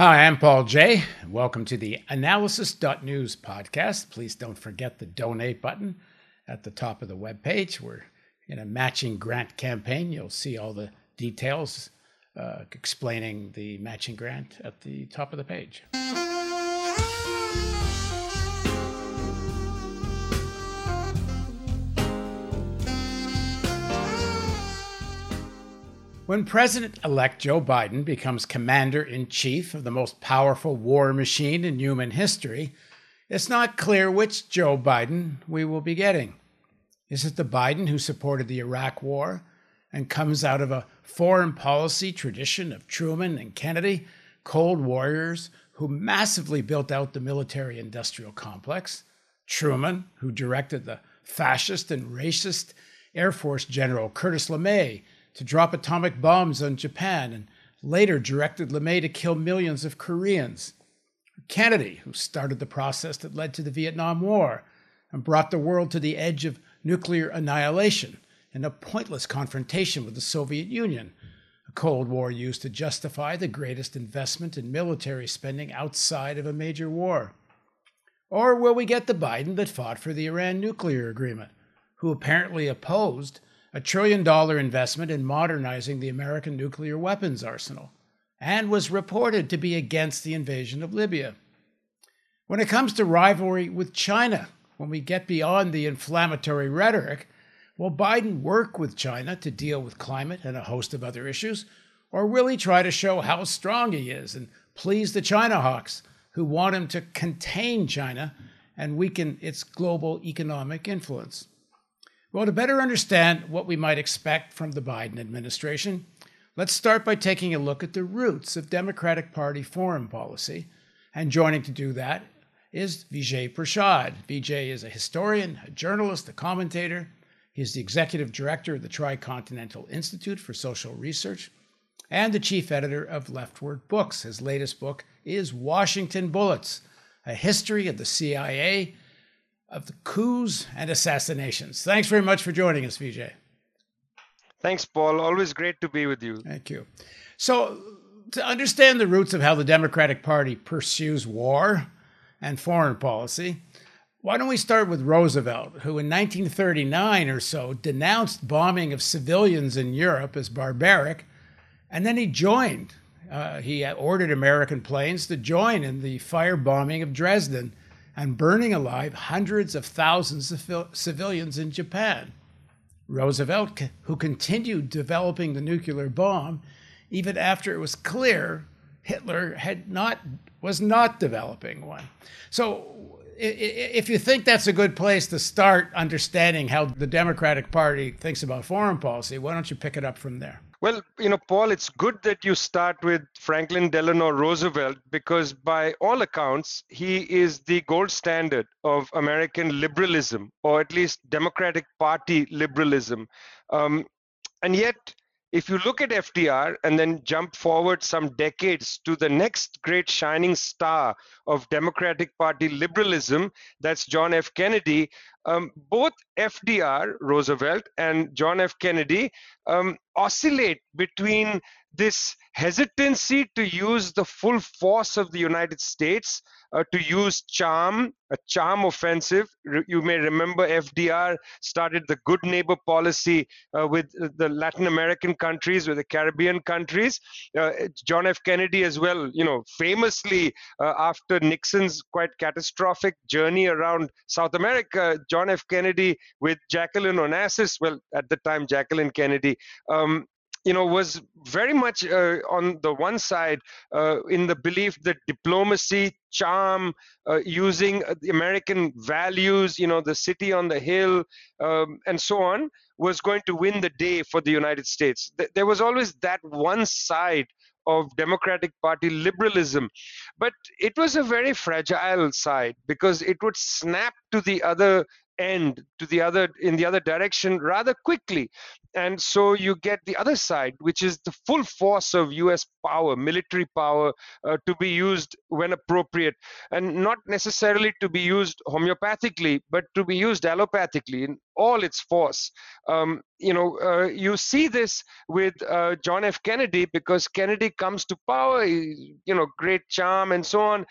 Hi, I'm Paul Jay. Welcome to the Analysis.news podcast. Please don't forget the donate button at the top of the webpage. We're in a matching grant campaign. You'll see all the details uh, explaining the matching grant at the top of the page. When President elect Joe Biden becomes commander in chief of the most powerful war machine in human history, it's not clear which Joe Biden we will be getting. Is it the Biden who supported the Iraq War and comes out of a foreign policy tradition of Truman and Kennedy, Cold Warriors who massively built out the military industrial complex? Truman, who directed the fascist and racist Air Force General Curtis LeMay to drop atomic bombs on Japan and later directed LeMay to kill millions of Koreans. Kennedy, who started the process that led to the Vietnam War and brought the world to the edge of nuclear annihilation in a pointless confrontation with the Soviet Union, a Cold War used to justify the greatest investment in military spending outside of a major war. Or will we get the Biden that fought for the Iran nuclear agreement, who apparently opposed a trillion dollar investment in modernizing the American nuclear weapons arsenal, and was reported to be against the invasion of Libya. When it comes to rivalry with China, when we get beyond the inflammatory rhetoric, will Biden work with China to deal with climate and a host of other issues? Or will he try to show how strong he is and please the China hawks who want him to contain China and weaken its global economic influence? Well, to better understand what we might expect from the Biden administration, let's start by taking a look at the roots of Democratic Party foreign policy. And joining to do that is Vijay Prashad. Vijay is a historian, a journalist, a commentator. He's the executive director of the Tricontinental Institute for Social Research and the chief editor of LeftWord Books. His latest book is Washington Bullets A History of the CIA of the coups and assassinations. Thanks very much for joining us, Vijay. Thanks, Paul. Always great to be with you. Thank you. So, to understand the roots of how the Democratic Party pursues war and foreign policy, why don't we start with Roosevelt, who in 1939 or so denounced bombing of civilians in Europe as barbaric, and then he joined. Uh, he ordered American planes to join in the firebombing of Dresden and burning alive hundreds of thousands of civilians in Japan. Roosevelt, who continued developing the nuclear bomb even after it was clear Hitler had not was not developing one. So if you think that's a good place to start understanding how the Democratic Party thinks about foreign policy, why don't you pick it up from there? Well, you know, Paul, it's good that you start with Franklin Delano Roosevelt because, by all accounts, he is the gold standard of American liberalism, or at least Democratic Party liberalism. Um, and yet, if you look at FDR and then jump forward some decades to the next great shining star of Democratic Party liberalism, that's John F. Kennedy, um, both FDR, Roosevelt, and John F. Kennedy um, oscillate between this hesitancy to use the full force of the United States uh, to use charm, a charm offensive. You may remember FDR started the good neighbor policy uh, with the Latin American countries, with the Caribbean countries. Uh, John F. Kennedy, as well, you know, famously uh, after Nixon's quite catastrophic journey around South America, John F. Kennedy with Jacqueline Onassis, well, at the time, Jacqueline Kennedy, um, you know, was very much uh, on the one side uh, in the belief that diplomacy, charm, uh, using uh, American values, you know, the city on the hill, um, and so on, was going to win the day for the United States. Th- there was always that one side of Democratic Party liberalism. But it was a very fragile side because it would snap to the other end to the other in the other direction rather quickly and so you get the other side, which is the full force of US power, military power, uh, to be used when appropriate, and not necessarily to be used homeopathically, but to be used allopathically in all its force. Um, you know, uh, you see this with uh, John F. Kennedy because Kennedy comes to power, you know, great charm and so on.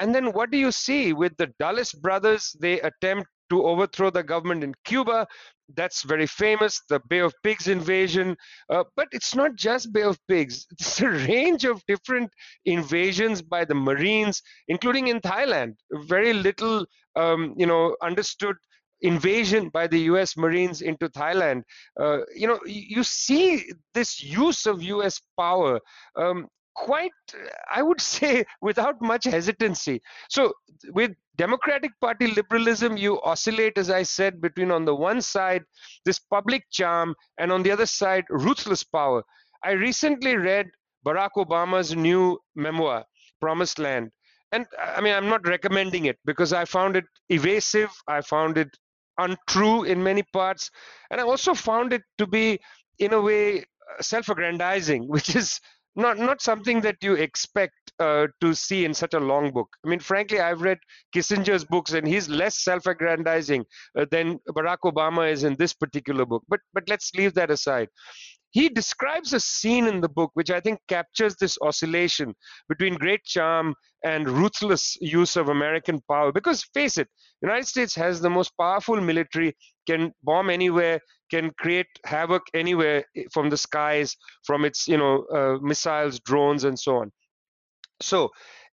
And then what do you see with the Dulles brothers? They attempt to overthrow the government in Cuba. That's very famous, the Bay of Pigs invasion. Uh, but it's not just Bay of Pigs, it's a range of different invasions by the Marines, including in Thailand. Very little, um, you know, understood invasion by the US Marines into Thailand. Uh, you know, you see this use of US power um, quite, I would say, without much hesitancy. So, with Democratic Party liberalism, you oscillate, as I said, between on the one side, this public charm, and on the other side, ruthless power. I recently read Barack Obama's new memoir, Promised Land. And I mean, I'm not recommending it because I found it evasive. I found it untrue in many parts. And I also found it to be, in a way, self aggrandizing, which is not not something that you expect uh, to see in such a long book. I mean, frankly, I've read Kissinger's books, and he's less self-aggrandizing uh, than Barack Obama is in this particular book. But but let's leave that aside he describes a scene in the book which I think captures this oscillation between great charm and ruthless use of American power. Because face it, United States has the most powerful military, can bomb anywhere, can create havoc anywhere eh, from the skies, from its you know uh, missiles, drones, and so on. So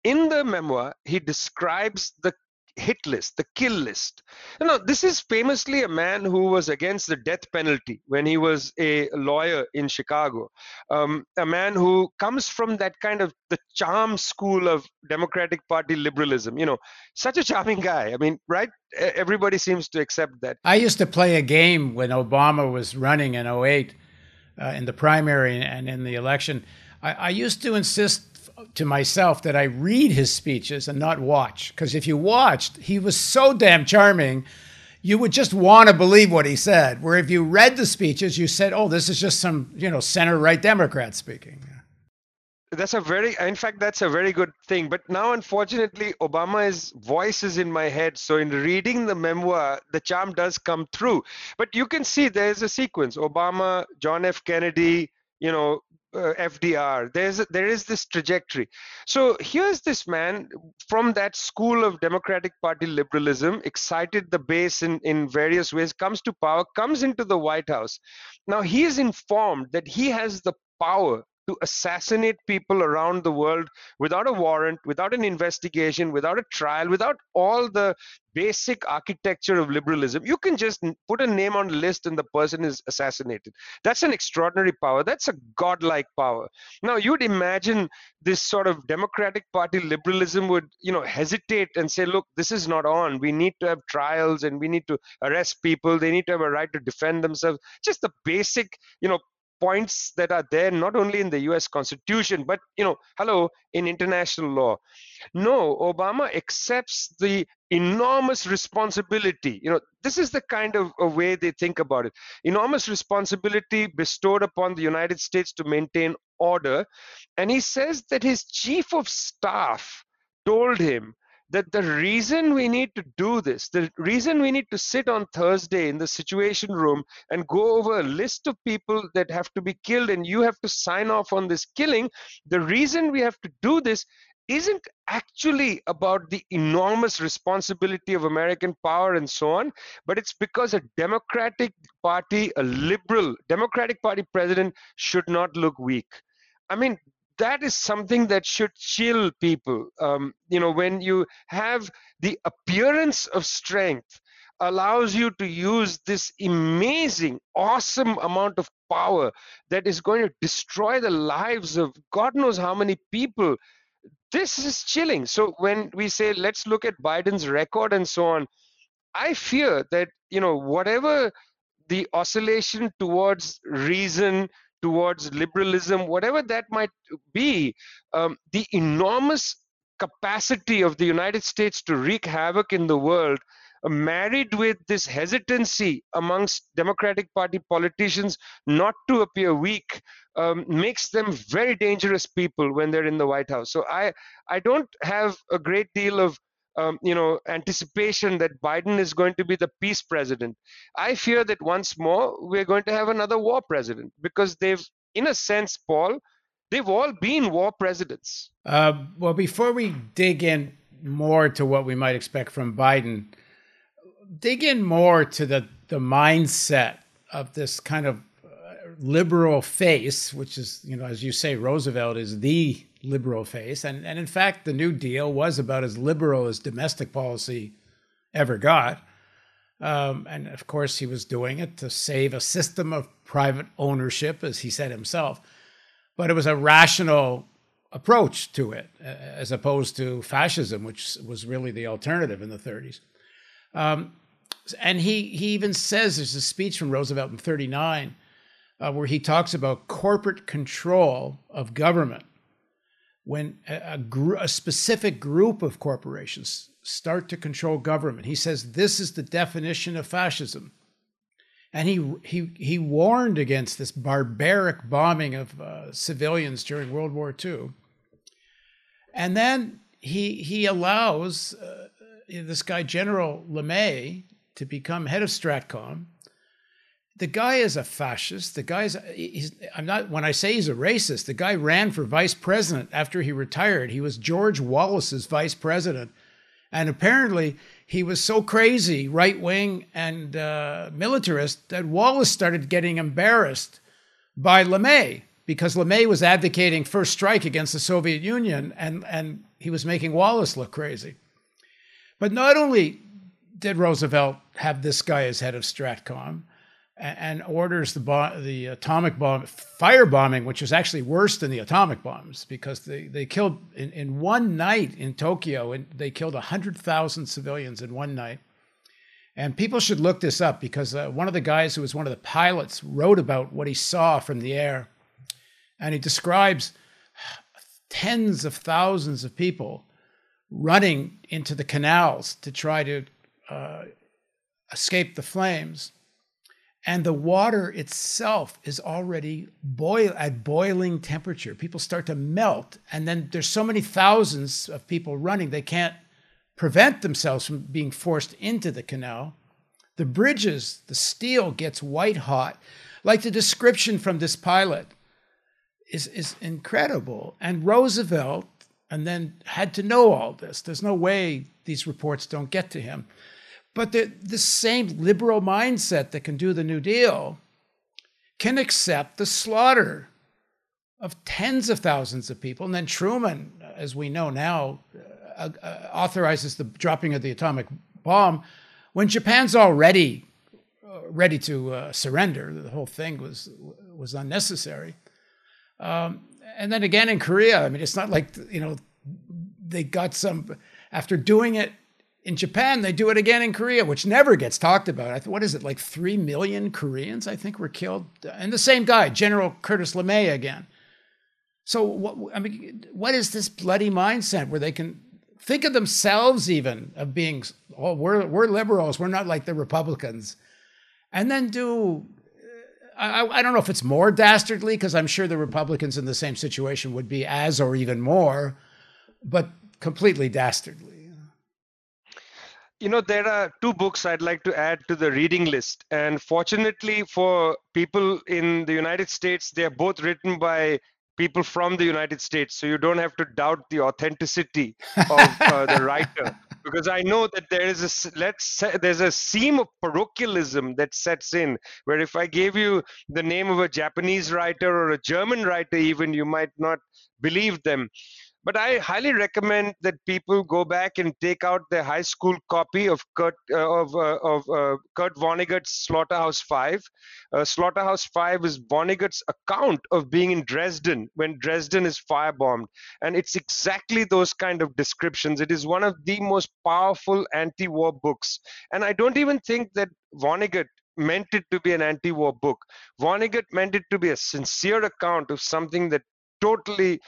in the memoir, he describes the hit list, the kill list. You know, this is famously a man who was against the death penalty when he was a lawyer in Chicago. Um, a man who comes from that kind of the charm school of Democratic Party liberalism. You know, such a charming guy. I mean, right? Everybody seems to accept that. I used to play a game when Obama was running in 08 uh, in the primary and in the election. I, I used to insist to myself that I read his speeches and not watch. Because if you watched, he was so damn charming, you would just want to believe what he said. Where if you read the speeches, you said, "Oh, this is just some you know center right Democrat speaking." That's a very, in fact, that's a very good thing. But now, unfortunately, Obama's voice is in my head. So, in reading the memoir, the charm does come through. But you can see there's a sequence Obama, John F. Kennedy, you know, uh, FDR. There's there is this trajectory. So here's this man from that school of Democratic Party liberalism, excited the base in in various ways, comes to power, comes into the White House. Now he is informed that he has the power to assassinate people around the world without a warrant, without an investigation, without a trial, without all the basic architecture of liberalism. You can just put a name on a list and the person is assassinated. That's an extraordinary power. That's a godlike power. Now, you'd imagine this sort of Democratic Party liberalism would, you know, hesitate and say, look, this is not on. We need to have trials and we need to arrest people. They need to have a right to defend themselves. Just the basic, you know, points that are there not only in the US constitution but you know hello in international law. No obama accepts the enormous responsibility. You know this is the kind of, of way they think about it. Enormous responsibility bestowed upon the united states to maintain order. And he says that his chief of staff told him that the reason we need to do this, the reason we need to sit on Thursday in the Situation Room and go over a list of people that have to be killed and you have to sign off on this killing, the reason we have to do this isn't actually about the enormous responsibility of American power and so on, but it's because a Democratic Party, a liberal Democratic Party president should not look weak. I mean, that is something that should chill people. Um, you know, when you have the appearance of strength, allows you to use this amazing, awesome amount of power that is going to destroy the lives of God knows how many people. This is chilling. So when we say let's look at Biden's record and so on, I fear that you know whatever the oscillation towards reason towards liberalism, whatever that might be, um, the enormous capacity of the United States to wreak havoc in the world, uh, married with this hesitancy amongst Democratic Party politicians not to appear weak, um, makes them very dangerous people when they're in the White House. So I, I don't have a great deal of um, you know, anticipation that Biden is going to be the peace president. I fear that once more we're going to have another war president because they've, in a sense, Paul, they've all been war presidents. Uh, well, before we dig in more to what we might expect from Biden, dig in more to the, the mindset of this kind of uh, liberal face, which is, you know, as you say, Roosevelt is the liberal face. And, and in fact, the New Deal was about as liberal as domestic policy ever got. Um, and of course, he was doing it to save a system of private ownership, as he said himself. But it was a rational approach to it, as opposed to fascism, which was really the alternative in the 30s. Um, and he, he even says there's a speech from Roosevelt in 39 uh, where he talks about corporate control of government. When a, a, gr- a specific group of corporations start to control government, he says this is the definition of fascism. And he, he, he warned against this barbaric bombing of uh, civilians during World War II. And then he, he allows uh, this guy, General LeMay, to become head of Stratcom. The guy is a fascist. The guy's, he's, I'm not, when I say he's a racist, the guy ran for vice president after he retired. He was George Wallace's vice president. And apparently, he was so crazy, right wing and uh, militarist, that Wallace started getting embarrassed by LeMay because LeMay was advocating first strike against the Soviet Union and, and he was making Wallace look crazy. But not only did Roosevelt have this guy as head of Stratcom, and orders the bomb, the atomic bomb firebombing, which is actually worse than the atomic bombs because they, they killed in, in one night in Tokyo and they killed 100,000 civilians in one night. And people should look this up because uh, one of the guys who was one of the pilots wrote about what he saw from the air. And he describes tens of thousands of people running into the canals to try to uh, escape the flames and the water itself is already boil at boiling temperature. People start to melt, and then there's so many thousands of people running they can't prevent themselves from being forced into the canal. The bridges, the steel gets white hot. Like the description from this pilot is, is incredible. And Roosevelt, and then had to know all this. There's no way these reports don't get to him. But the, the same liberal mindset that can do the New Deal can accept the slaughter of tens of thousands of people. And then Truman, as we know now, uh, uh, authorizes the dropping of the atomic bomb when Japan's already uh, ready to uh, surrender. The whole thing was was unnecessary. Um, and then again in Korea, I mean, it's not like you know they got some after doing it in Japan, they do it again in Korea, which never gets talked about. What is it, like 3 million Koreans, I think, were killed? And the same guy, General Curtis LeMay again. So, what, I mean, what is this bloody mindset where they can think of themselves even of being, oh, we're, we're liberals, we're not like the Republicans, and then do uh, I, I, don't know if it's more dastardly because I'm sure the Republicans in the same situation would be as or even more, but completely dastardly you know there are two books i'd like to add to the reading list. And fortunately for people in the united states they're both written by people from the united states. So you don't have to doubt the authenticity of uh, the writer. Because i know that there is a let's say there's a seam of parochialism that sets in where if i gave you the name of a japanese writer or a german writer even you might not believe them but I highly recommend that people go back and take out their high school copy of Kurt uh, of uh, of uh, Kurt Vonnegut's Slaughterhouse Five. Uh, Slaughterhouse Five is Vonnegut's account of being in Dresden when Dresden is firebombed, and it's exactly those kind of descriptions. It is one of the most powerful anti-war books, and I don't even think that Vonnegut meant it to be an anti-war book. Vonnegut meant it to be a sincere account of something that totally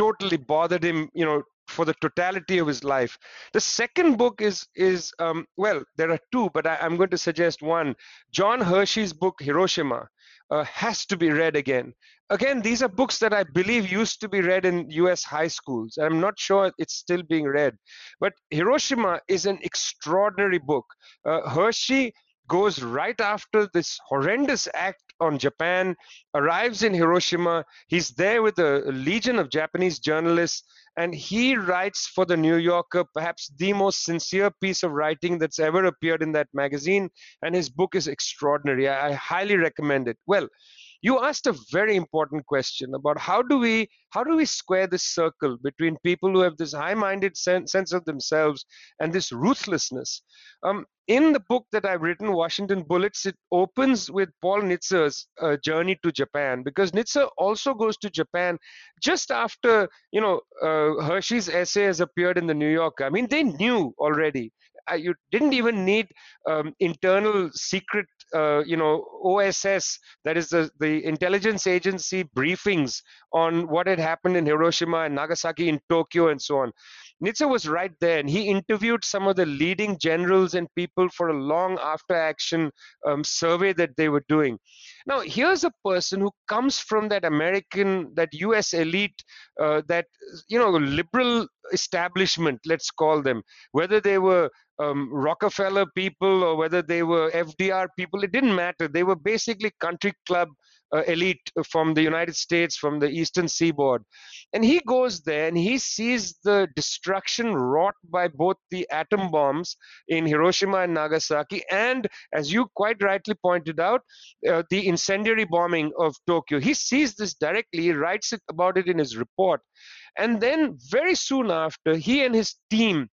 totally bothered him, you know, for the totality of his life. The second book is is um, well, there are two, but I, am going to suggest one. John Hersey's book Hiroshima uh, has to be read again. Again, these are books that I believe used to be read in U.S. high schools. I'm not sure it's still being read, but Hiroshima is an extraordinary book. Uh, Hersey goes right after this horrendous act on Japan, arrives in Hiroshima. He's there with a legion of Japanese journalists, and he writes for the New Yorker, perhaps the most sincere piece of writing that's ever appeared in that magazine. And his book is extraordinary. I, I highly recommend it. Well, you asked a very important question about how do we how do we square this circle between people who have this high-minded sense, sense of themselves and this ruthlessness um, in the book that I've written, Washington Bullets, it opens with Paul Nitze's uh, journey to Japan because Nitzer also goes to Japan just after, you know, uh, Hersey's essay has appeared in the New Yorker. I mean, they knew already. You didn't even need um, internal secret, uh, you know, OSS, that is the, the intelligence agency briefings on what had happened in Hiroshima and Nagasaki in Tokyo and so on. Nitze was right there, and he interviewed some of the leading generals and people for a long after action um, survey that they were doing. Now, here's a person who comes from that American, that US elite, uh, that, you know, liberal establishment, let's call them, whether they were um, Rockefeller people or whether they were FDR people, it didn't matter. They were basically country club uh, elite from the United States, from the eastern seaboard. And he goes there and he sees the destruction wrought by both the atom bombs in Hiroshima and Nagasaki, and as you quite rightly pointed out, uh, the incendiary bombing of Tokyo. He sees this directly, he writes about it in his report. And then, very soon after, he and his team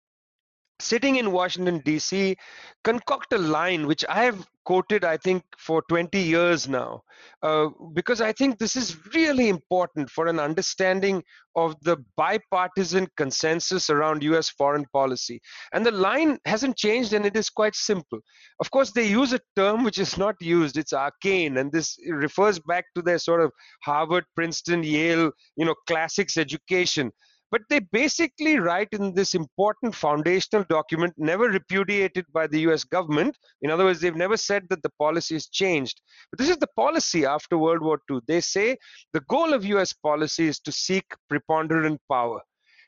sitting in Washington, D.C., concoct a line which I have quoted, I think, for 20 years now, uh, because I think this is really important for an understanding of the bipartisan consensus around US foreign policy. And the line hasn't changed, and it is quite simple. Of course, they use a term which is not used, it's arcane, and this refers back to their sort of Harvard, Princeton, Yale, you know, classics education but they basically write in this important foundational document, never repudiated by the US government. In other words, they've never said that the policy has changed. But this is the policy after World War II. They say the goal of US policy is to seek preponderant power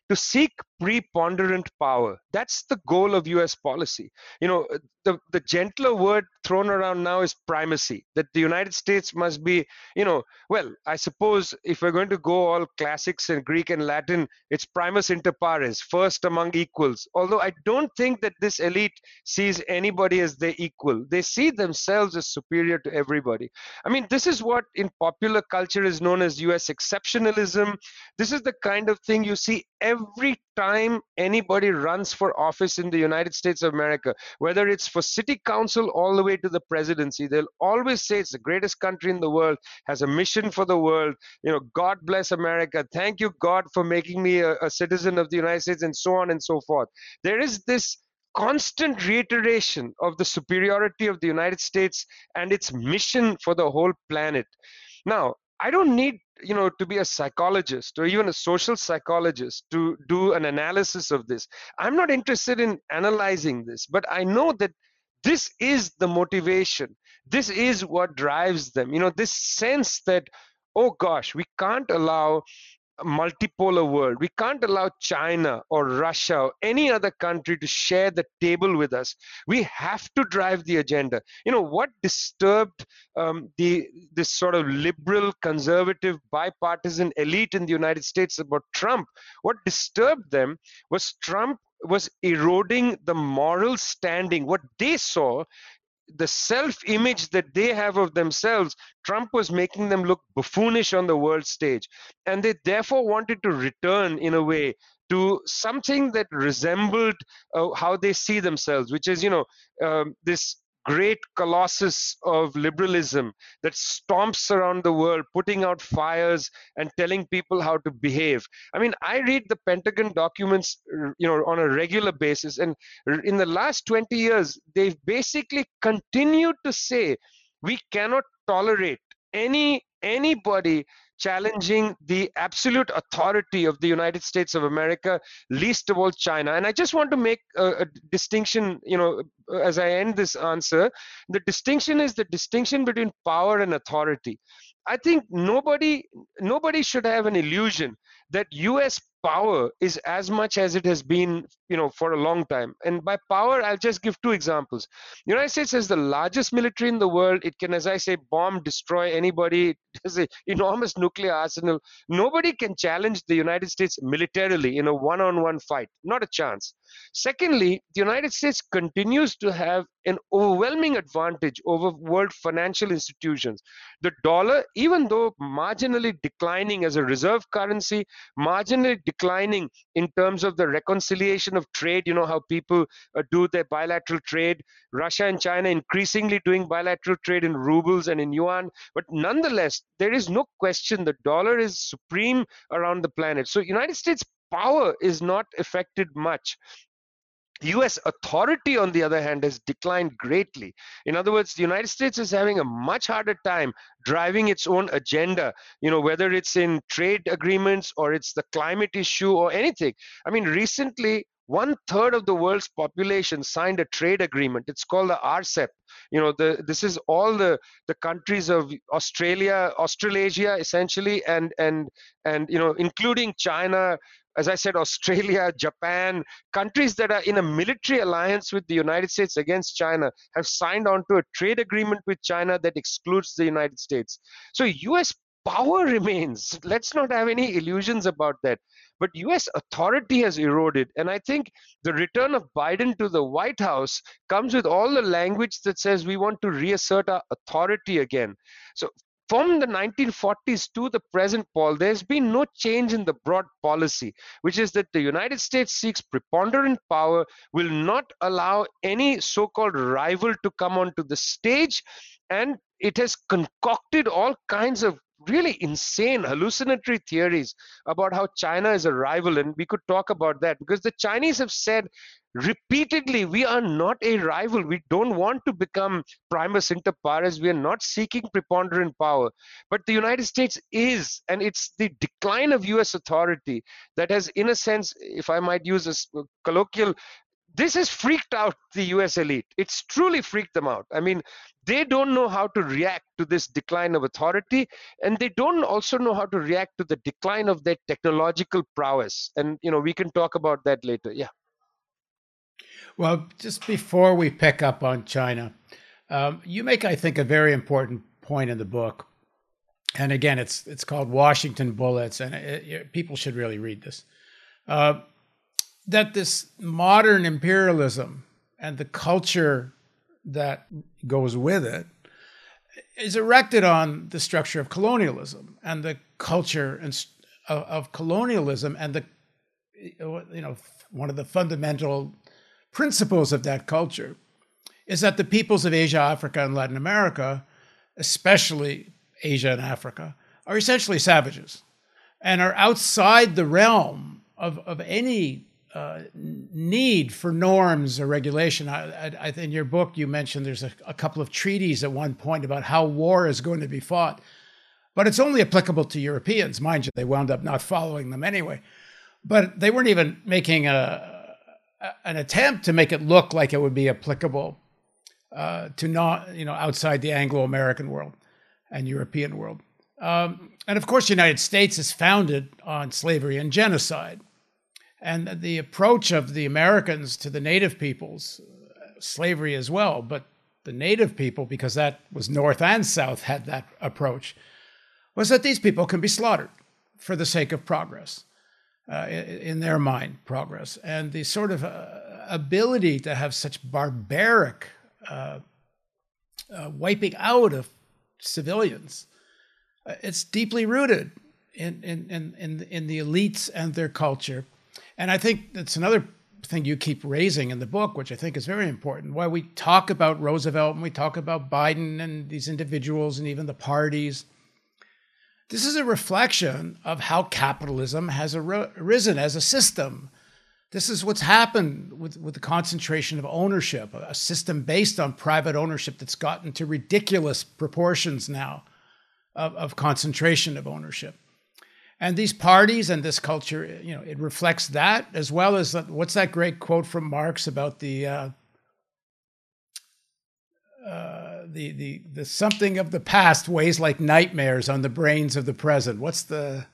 to seek preponderant power. That's the goal of US policy. You know, the, the gentler word thrown around now is primacy, that the United States must be, you know, well, I suppose if we're going to go all classics and Greek and Latin, it's primus inter pares, first among equals. Although I don't think that this elite sees anybody as their equal. They see themselves as superior to everybody. I mean, this is what in popular culture is known as US exceptionalism. This is the kind of thing you see every time anybody runs for office in the United States of America, whether it's for city council all the way to the presidency, they'll always say it's the greatest country in the world, has a mission for the world. You know, God bless America. Thank you, God, for making me a, a citizen of the United States, and so on and so forth. There is this constant reiteration of the superiority of the United States and its mission for the whole planet. Now, I don't need you know to be a psychologist or even a social psychologist to do an analysis of this. I'm not interested in analyzing this, but I know that this is the motivation. This is what drives them. You know, this sense that oh gosh, we can't allow multipolar world. We can't allow China or Russia or any other country to share the table with us. We have to drive the agenda. You know what disturbed um, the this sort of liberal, conservative, bipartisan elite in the United States about Trump? What disturbed them was Trump was eroding the moral standing. What they saw the self image that they have of themselves, Trump was making them look buffoonish on the world stage. And they therefore wanted to return, in a way, to something that resembled uh, how they see themselves, which is, you know, um, this great colossus of liberalism that stomps around the world, putting out fires and telling people how to behave. I mean, I read the Pentagon documents, you know, on a regular basis, and in the last 20 years, they've basically continued to say we cannot tolerate any anybody challenging the absolute authority of the United States of America, least of all China. And I just want to make a, a distinction, you know, as I end this answer. The distinction is the distinction between power and authority. I think nobody nobody should have an illusion that US power is as much as it has been you know for a long time. And by power i'll just give two examples. The united states is the largest military in the world. It can as i say bomb destroy anybody. It has an enormous nuclear arsenal. Nobody can challenge the united states militarily in a one-on-one fight. Not a chance. Secondly the united states continues to have an overwhelming advantage over world financial institutions. The dollar even though marginally declining as a reserve currency marginally declining in terms of the reconciliation of trade. You know how people uh, do their bilateral trade. Russia and China increasingly doing bilateral trade in rubles and in yuan. But nonetheless, there is no question the dollar is supreme around the planet. So United States power is not affected much US authority, on the other hand, has declined greatly. In other words, the United States is having a much harder time driving its own agenda, you know, whether it's in trade agreements or it's the climate issue or anything. I mean, recently, one third of the world's population signed a trade agreement. It's called the RCEP. You know, the this is all the the countries of Australia, Australasia, essentially, and and and you know, including China, as I said, Australia, Japan, countries that are in a military alliance with the United States against China have signed on to a trade agreement with China that excludes the United States. So US power remains. Let's not have any illusions about that. But US authority has eroded. And I think the return of Biden to the White House comes with all the language that says we want to reassert our authority again. So from the 1940s to the present, Paul, there's been no change in the broad policy, which is that the United States seeks preponderant power, will not allow any so called rival to come onto the stage, and it has concocted all kinds of really insane hallucinatory theories about how China is a rival. And we could talk about that because the Chinese have said repeatedly we are not a rival we don't want to become primus inter pares we are not seeking preponderant power but the united states is and it's the decline of us authority that has in a sense if i might use a colloquial this has freaked out the US elite. It's truly freaked them out. I mean, they don't know how to react to this decline of authority, and they don't also know how to react to the decline of their technological prowess. And, you know, we can talk about that later. Yeah. Well, just before we pick up on China, um, you make, I think, a very important point in the book. And again, it's it's called Washington Bullets, and it, it, people should really read this. Uh, that this modern imperialism and the culture that goes with it is erected on the structure of colonialism and the culture and of, of colonialism and the you know one of the fundamental principles of that culture is that the peoples of Asia, Africa, and Latin America, especially Asia and Africa, are essentially savages and are outside the realm of, of any uh, need for norms or regulation. I, I, in your book, you mentioned there's a, a couple of treaties at one point about how war is going to be fought, but it's only applicable to Europeans. Mind you, they wound up not following them anyway. But they weren't even making a, a an attempt to make it look like it would be applicable uh, to not, you know, outside the Anglo-American world and European world. Um, and of course, the United States is founded on slavery and genocide. And the approach of the Americans to the native peoples, slavery as well, but the native people, because that was North and South, had that approach, was that these people can be slaughtered for the sake of progress, uh, in their mind, progress. And the sort of uh, ability to have such barbaric uh, uh wiping out of civilians, uh, it's deeply rooted in, in, in, in the elites and their culture and I think that's another thing you keep raising in the book, which I think is very important. Why we talk about Roosevelt and we talk about Biden and these individuals and even the parties. This is a reflection of how capitalism has arisen as a system. This is what's happened with, with the concentration of ownership, a system based on private ownership that's gotten to ridiculous proportions now. of, of concentration of ownership. And these parties and this culture, you know, it reflects that as well as what's that great quote from Marx about the uh, uh, the the the something of the past weighs like nightmares on the brains of the present. What's the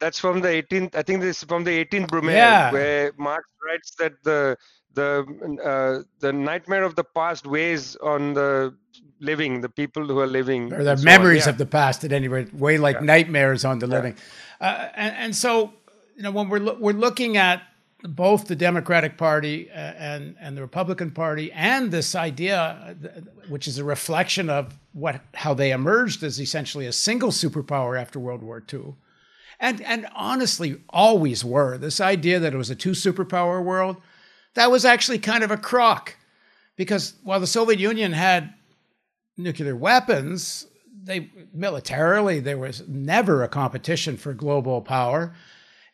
that's from the 18th. I think this is from the 18th Brumaire, yeah. where Marx writes that the the uh, the nightmare of the past weighs on the living, the people who are living, or the memories yeah. of the past, at any rate, weigh like yeah. nightmares on the living. Uh, and, and so, you know, when we're lo- we're looking at both the Democratic Party uh, and and the Republican Party, and this idea, which is a reflection of what how they emerged as essentially a single superpower after World War II, and and honestly always were. This idea that it was a two superpower world, that was actually kind of a crock, because while the Soviet Union had nuclear weapons, they militarily there was never a competition for global power.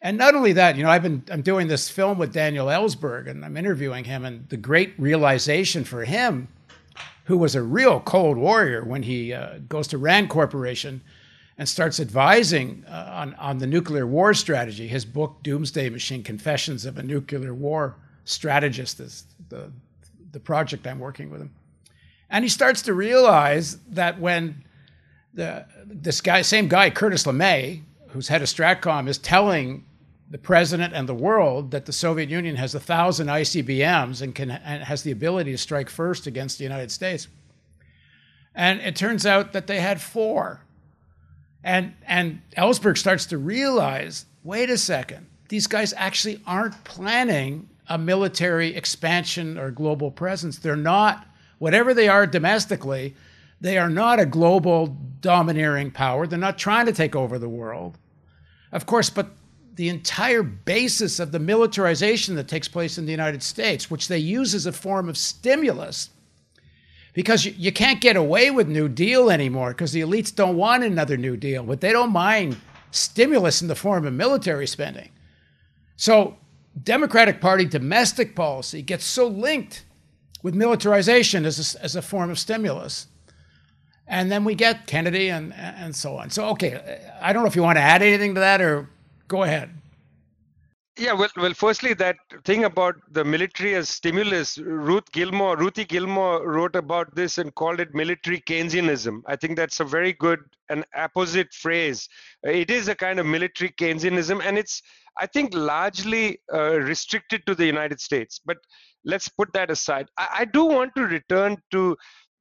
And not only that, you know, I've been I'm doing this film with Daniel Ellsberg, and I'm interviewing him, and the great realization for him, who was a real cold warrior when he uh, goes to Rand Corporation and starts advising uh, on on the nuclear war strategy. His book Doomsday Machine: Confessions of a Nuclear War Strategist is the the project I'm working with him, and he starts to realize that when the this guy, same guy, Curtis LeMay, who's head of Stratcom, is telling the president and the world that the Soviet Union has a thousand ICBMs and can and has the ability to strike first against the United States. And it turns out that they had four. And and Ellsberg starts to realize, wait a second, these guys actually aren't planning a military expansion or global presence. They're not, whatever they are domestically, they are not a global domineering power. They're not trying to take over the world. Of course, but the entire basis of the militarization that takes place in the United States, which they use as a form of stimulus, because you, you can't get away with New Deal anymore because the elites don't want another New Deal, but they don't mind stimulus in the form of military spending. So, Democratic Party domestic policy gets so linked with militarization as a, as a form of stimulus and then we get Kennedy and and so on. So okay, I don't know if you want to add anything to that or go ahead. Yeah, well, well, firstly, that thing about the military as stimulus, Ruth Gilmore, Ruthie Gilmore wrote about this and called it military Keynesianism. I think that's a very good and apposite phrase. It is a kind of military Keynesianism, and it's, I think, largely uh, restricted to the United States. But let's put that aside. I, I do want to return to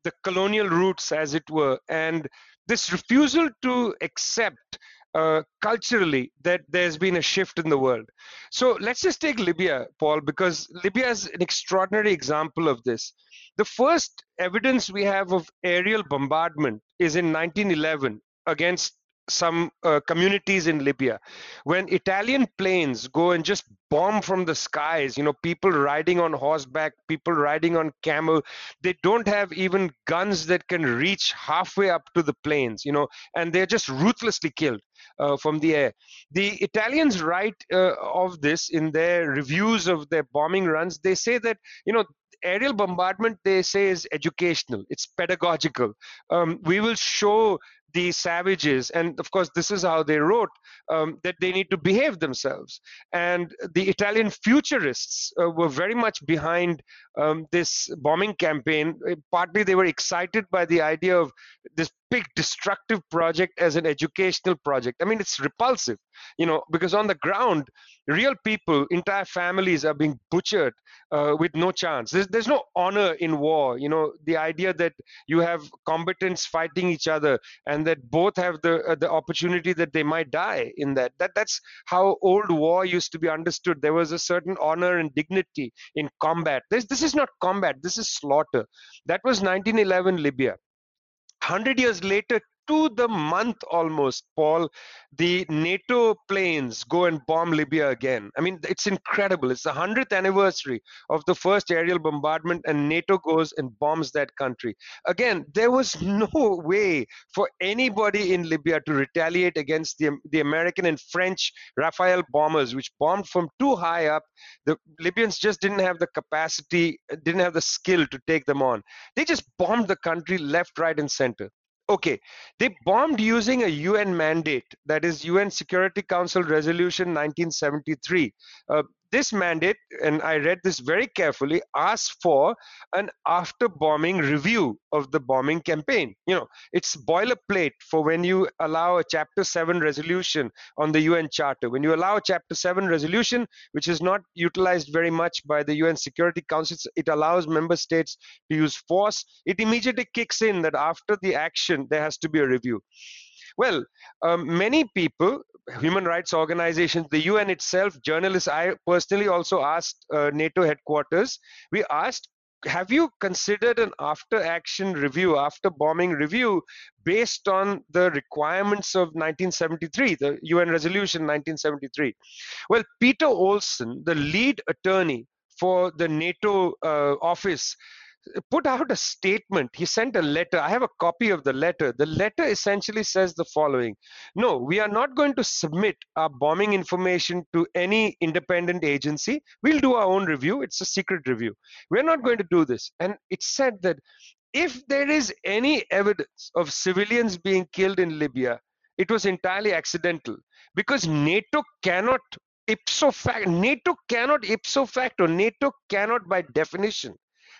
the colonial roots, as it were, and this refusal to accept uh, culturally that there's been a shift in the world. So let's just take Libya, Paul, because Libya is an extraordinary example of this. The first evidence we have of aerial bombardment is in 1911 against some uh, communities in Libya. When Italian planes go and just bomb from the skies, you know, people riding on horseback, people riding on camel, they don't have even guns that can reach halfway up to the planes, you know, and they're just ruthlessly killed uh, from the air. The Italians write uh, of this in their reviews of their bombing runs. They say that, you know, aerial bombardment they say is educational it's pedagogical um, we will show the savages. And of course this is how they wrote um, that they need to behave themselves. And the italian futurists uh, were very much behind um, this bombing campaign. Uh, partly they were excited by the idea of this big destructive project as an educational project. I mean it's repulsive you know because on the ground real people entire families are being butchered uh, with no chance. There's, there's no honor in war you know the idea that you have combatants fighting each other and that both have the uh, the opportunity that they might die in that. That that's how old war used to be understood. There was a certain honor and dignity in combat. This this is not combat. This is slaughter. That was 1911 libya 100 years later to the month almost, Paul, the NATO planes go and bomb Libya again. I mean, it's incredible. It's the 100th anniversary of the first aerial bombardment, and NATO goes and bombs that country. Again, there was no way for anybody in Libya to retaliate against the, the American and French Rafale bombers, which bombed from too high up. The Libyans just didn't have the capacity, didn't have the skill to take them on. They just bombed the country left, right, and center Okay, they bombed using a UN mandate, that is UN Security Council Resolution 1973. Uh, this mandate, and I read this very carefully, asks for an after bombing review of the bombing campaign. You know, it's boilerplate for when you allow a Chapter 7 resolution on the UN Charter. When you allow a Chapter 7 resolution, which is not utilized very much by the UN Security Council, it allows member states to use force. It immediately kicks in that after the action, there has to be a review. Well, um, many people, human rights organizations, the UN itself, journalists, I personally also asked uh, NATO headquarters, we asked, have you considered an after action review, after bombing review, based on the requirements of 1973, the UN resolution 1973? Well, Peter Olson, the lead attorney for the NATO uh, office, put out a statement. He sent a letter. I have a copy of the letter. The letter essentially says the following No, we are not going to submit our bombing information to any independent agency. We'll do our own review. It's a secret review. We're not going to do this. And it said that if there is any evidence of civilians being killed in Libya, it was entirely accidental because NATO cannot ipso facto, NATO cannot ipso facto, NATO cannot by definition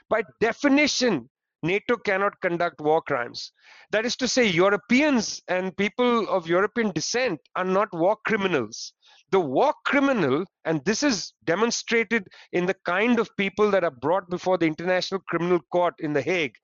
by definition, NATO cannot conduct war crimes. That is to say, Europeans and people of European descent are not war criminals. The war criminal, and this is demonstrated in the kind of people that are brought before the International Criminal Court in The Hague,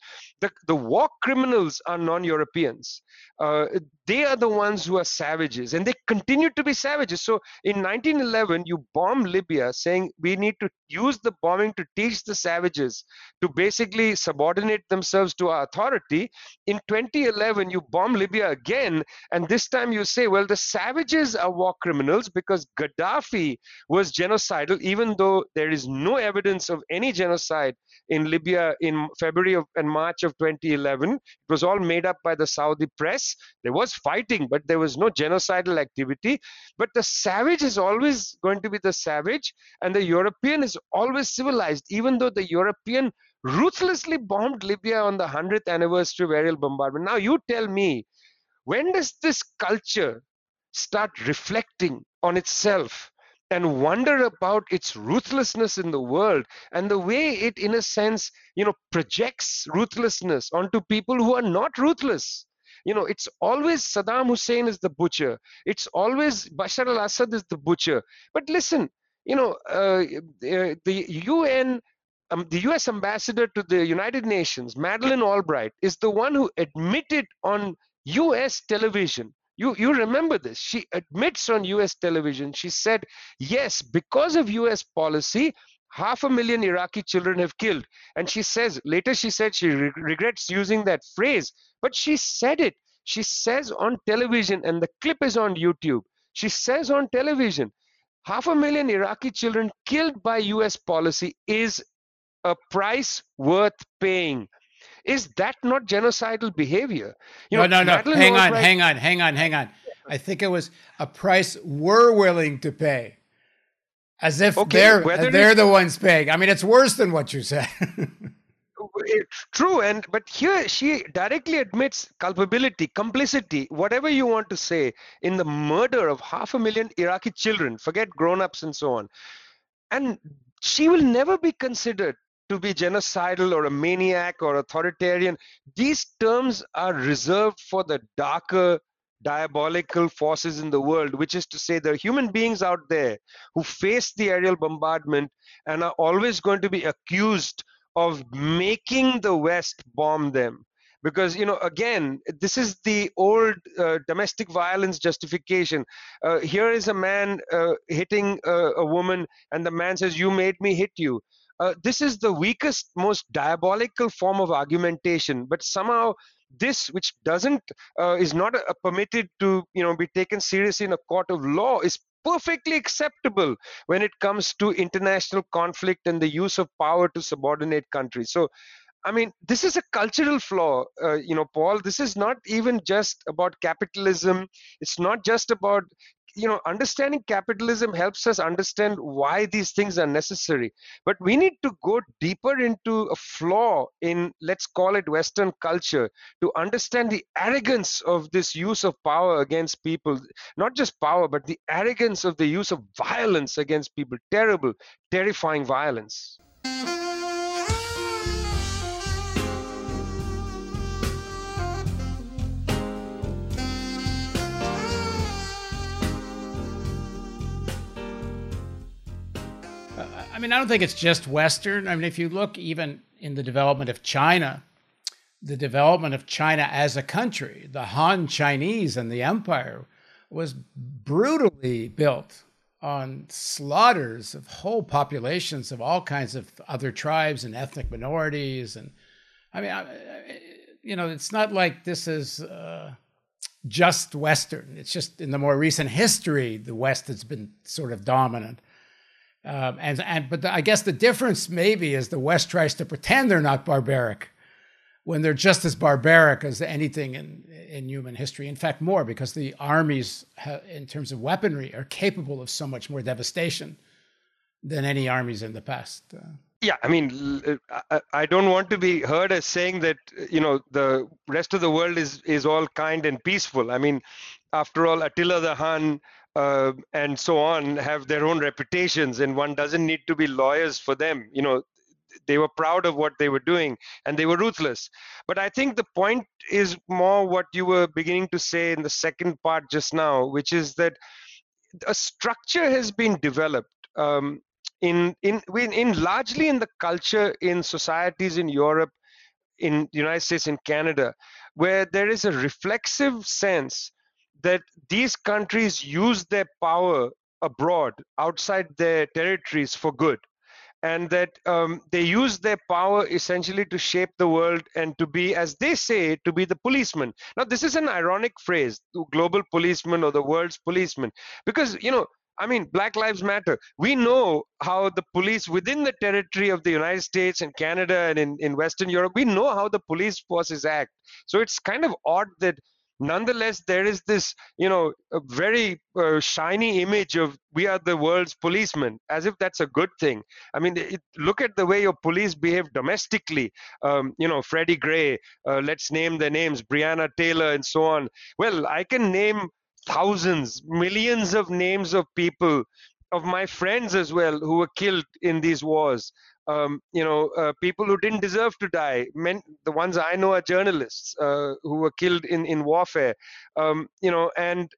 the, the war criminals are non Europeans. Uh, they are the ones who are savages, and they continue to be savages. So in 1911, you bomb Libya, saying we need to use the bombing to teach the savages to basically subordinate themselves to our authority. In 2011, you bomb Libya again, and this time you say, well, the savages are war criminals because Gaddafi was genocidal, even though there is no evidence of any genocide in Libya in February of, and March of 2011. It was all made up by the Saudi press. There was fighting, but there was no genocidal activity. But the savage is always going to be the savage, and the European is always civilized, even though the European ruthlessly bombed Libya on the 100th anniversary of aerial bombardment. Now, you tell me, when does this culture start reflecting on itself and wonder about its ruthlessness in the world and the way it in a sense you know projects ruthlessness onto people who are not ruthless. You know it's always saddam hussein is the butcher. It's always bashar al-assad is the butcher. But listen you know uh, uh the un um, the US ambassador to the United Nations, Madeleine Albright, is the one who admitted on US television you, you remember this. She admits on US television, she said, yes, because of US policy, half a million Iraqi children have killed. And she says, later she said she re- regrets using that phrase, but she said it. She says on television, and the clip is on YouTube. She says on television, half a million Iraqi children killed by US policy is a price worth paying. Is that not genocidal behavior? You no, know, no, no. Hang on, hang on, hang on, hang on. I think it was a price we're willing to pay. As if okay, they're they're the ones paying. I mean, it's worse than what you said. it's true, and but here she directly admits culpability, complicity, whatever you want to say, in the murder of half a million Iraqi children. Forget grown-ups and so on, and she will never be considered to be genocidal or a maniac or authoritarian. These terms are reserved for the darker diabolical forces in the world, which is to say, are human beings out there who face the aerial bombardment and are always going to be accused of making the West bomb them. Because, you know, again, this is the old uh, domestic violence justification. Uh, here is a man uh, hitting a woman, and the man says, You made me hit you uh, this is the weakest, most diabolical form of argumentation. But somehow, this, which doesn't uh, is not uh, permitted to you know be taken seriously in a court of law, is perfectly acceptable when it comes to international conflict and the use of power to subordinate countries. So I mean, this is a cultural flaw, uh, you know, Paul. This is not even just about capitalism. It's not just about you know understanding capitalism helps us understand why these things are necessary. But we need to go deeper into a flaw in let's call it western culture to understand the arrogance of this use of power against people. Not just power but the arrogance of the use of violence against people. Terrible terrifying violence mean, I don't think it's just Western. I mean, if you look even in the development of China, the development of China as a country, the Han Chinese and the empire was brutally built on slaughters of whole populations of all kinds of other tribes and ethnic minorities. And I mean, you know, it's not like this is uh, just Western. It's just in the more recent history, the West has been sort of dominant. Um, and and but the, I guess the difference maybe is the West tries to pretend they're not barbaric when they're just as barbaric as anything in in human history. In fact, more because the armies, in terms of weaponry, are capable of so much more devastation than any armies in the past. Uh, yeah i mean I, don't want to be heard as saying that you know the rest of the world is is all kind and peaceful i mean after all attila the hun uh, and so on have their own reputations and one doesn't need to be lawyers for them. You know they were proud of what they were doing and they were ruthless. But i think the point is more what you were beginning to say in the second part just now which is that a structure has been developed um, in, in in largely in the culture in societies in europe in the united states in canada where there is a reflexive sense that these countries use their power abroad, outside their territories for good. And that um, they use their power essentially to shape the world and to be, as they say, to be the policeman. Now, this is an ironic phrase, global policeman or the world's policeman, because, you know, I mean, Black Lives Matter. We know how the police within the territory of the United States and Canada and in, in Western Europe, we know how the police forces act. So it's kind of odd that nonetheless there is this you know a very uh, shiny image of we are the world's policemen as if that's a good thing. I mean it, look at the way your police behave domestically. Um, you know freddie gray uh, let's name their names breonna taylor and so on. Well i can name thousands millions of names of people of my friends as well who were killed in these wars um, you know, uh, people who didn't deserve to die. Men, the ones I know are journalists uh, who were killed in in warfare. Um, you know, and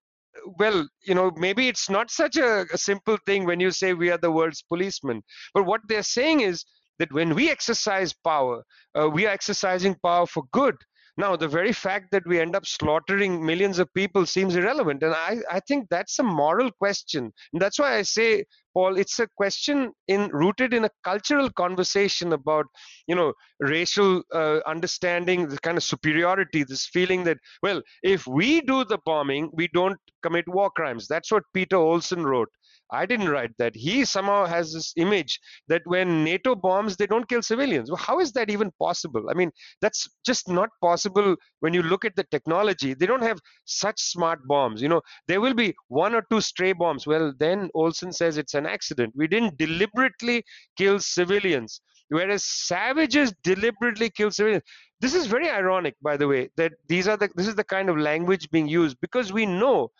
well, you know, maybe it's not such a, a simple thing when you say we are the world's policemen. But what they're saying is that when we exercise power, uh, we are exercising power for good. Now, the very fact that we end up slaughtering millions of people seems irrelevant. And I, I think that's a moral question. And that's why I say, Paul, it's a question in rooted in a cultural conversation about, you know, racial uh, understanding, the kind of superiority, this feeling that, well, if we do the bombing, we don't commit war crimes. That's what Peter Olson wrote. I didn't write that. He somehow has this image that when NATO bombs, they don't kill civilians. Well, how is that even possible? I mean, that's just not possible when you look at the technology. They don't have such smart bombs. You know, there will be one or two stray bombs. Well, then Olson says it's an accident. We didn't deliberately kill civilians, whereas savages deliberately kill civilians this is very ironic by the way that these are the this is the kind of language being used because we know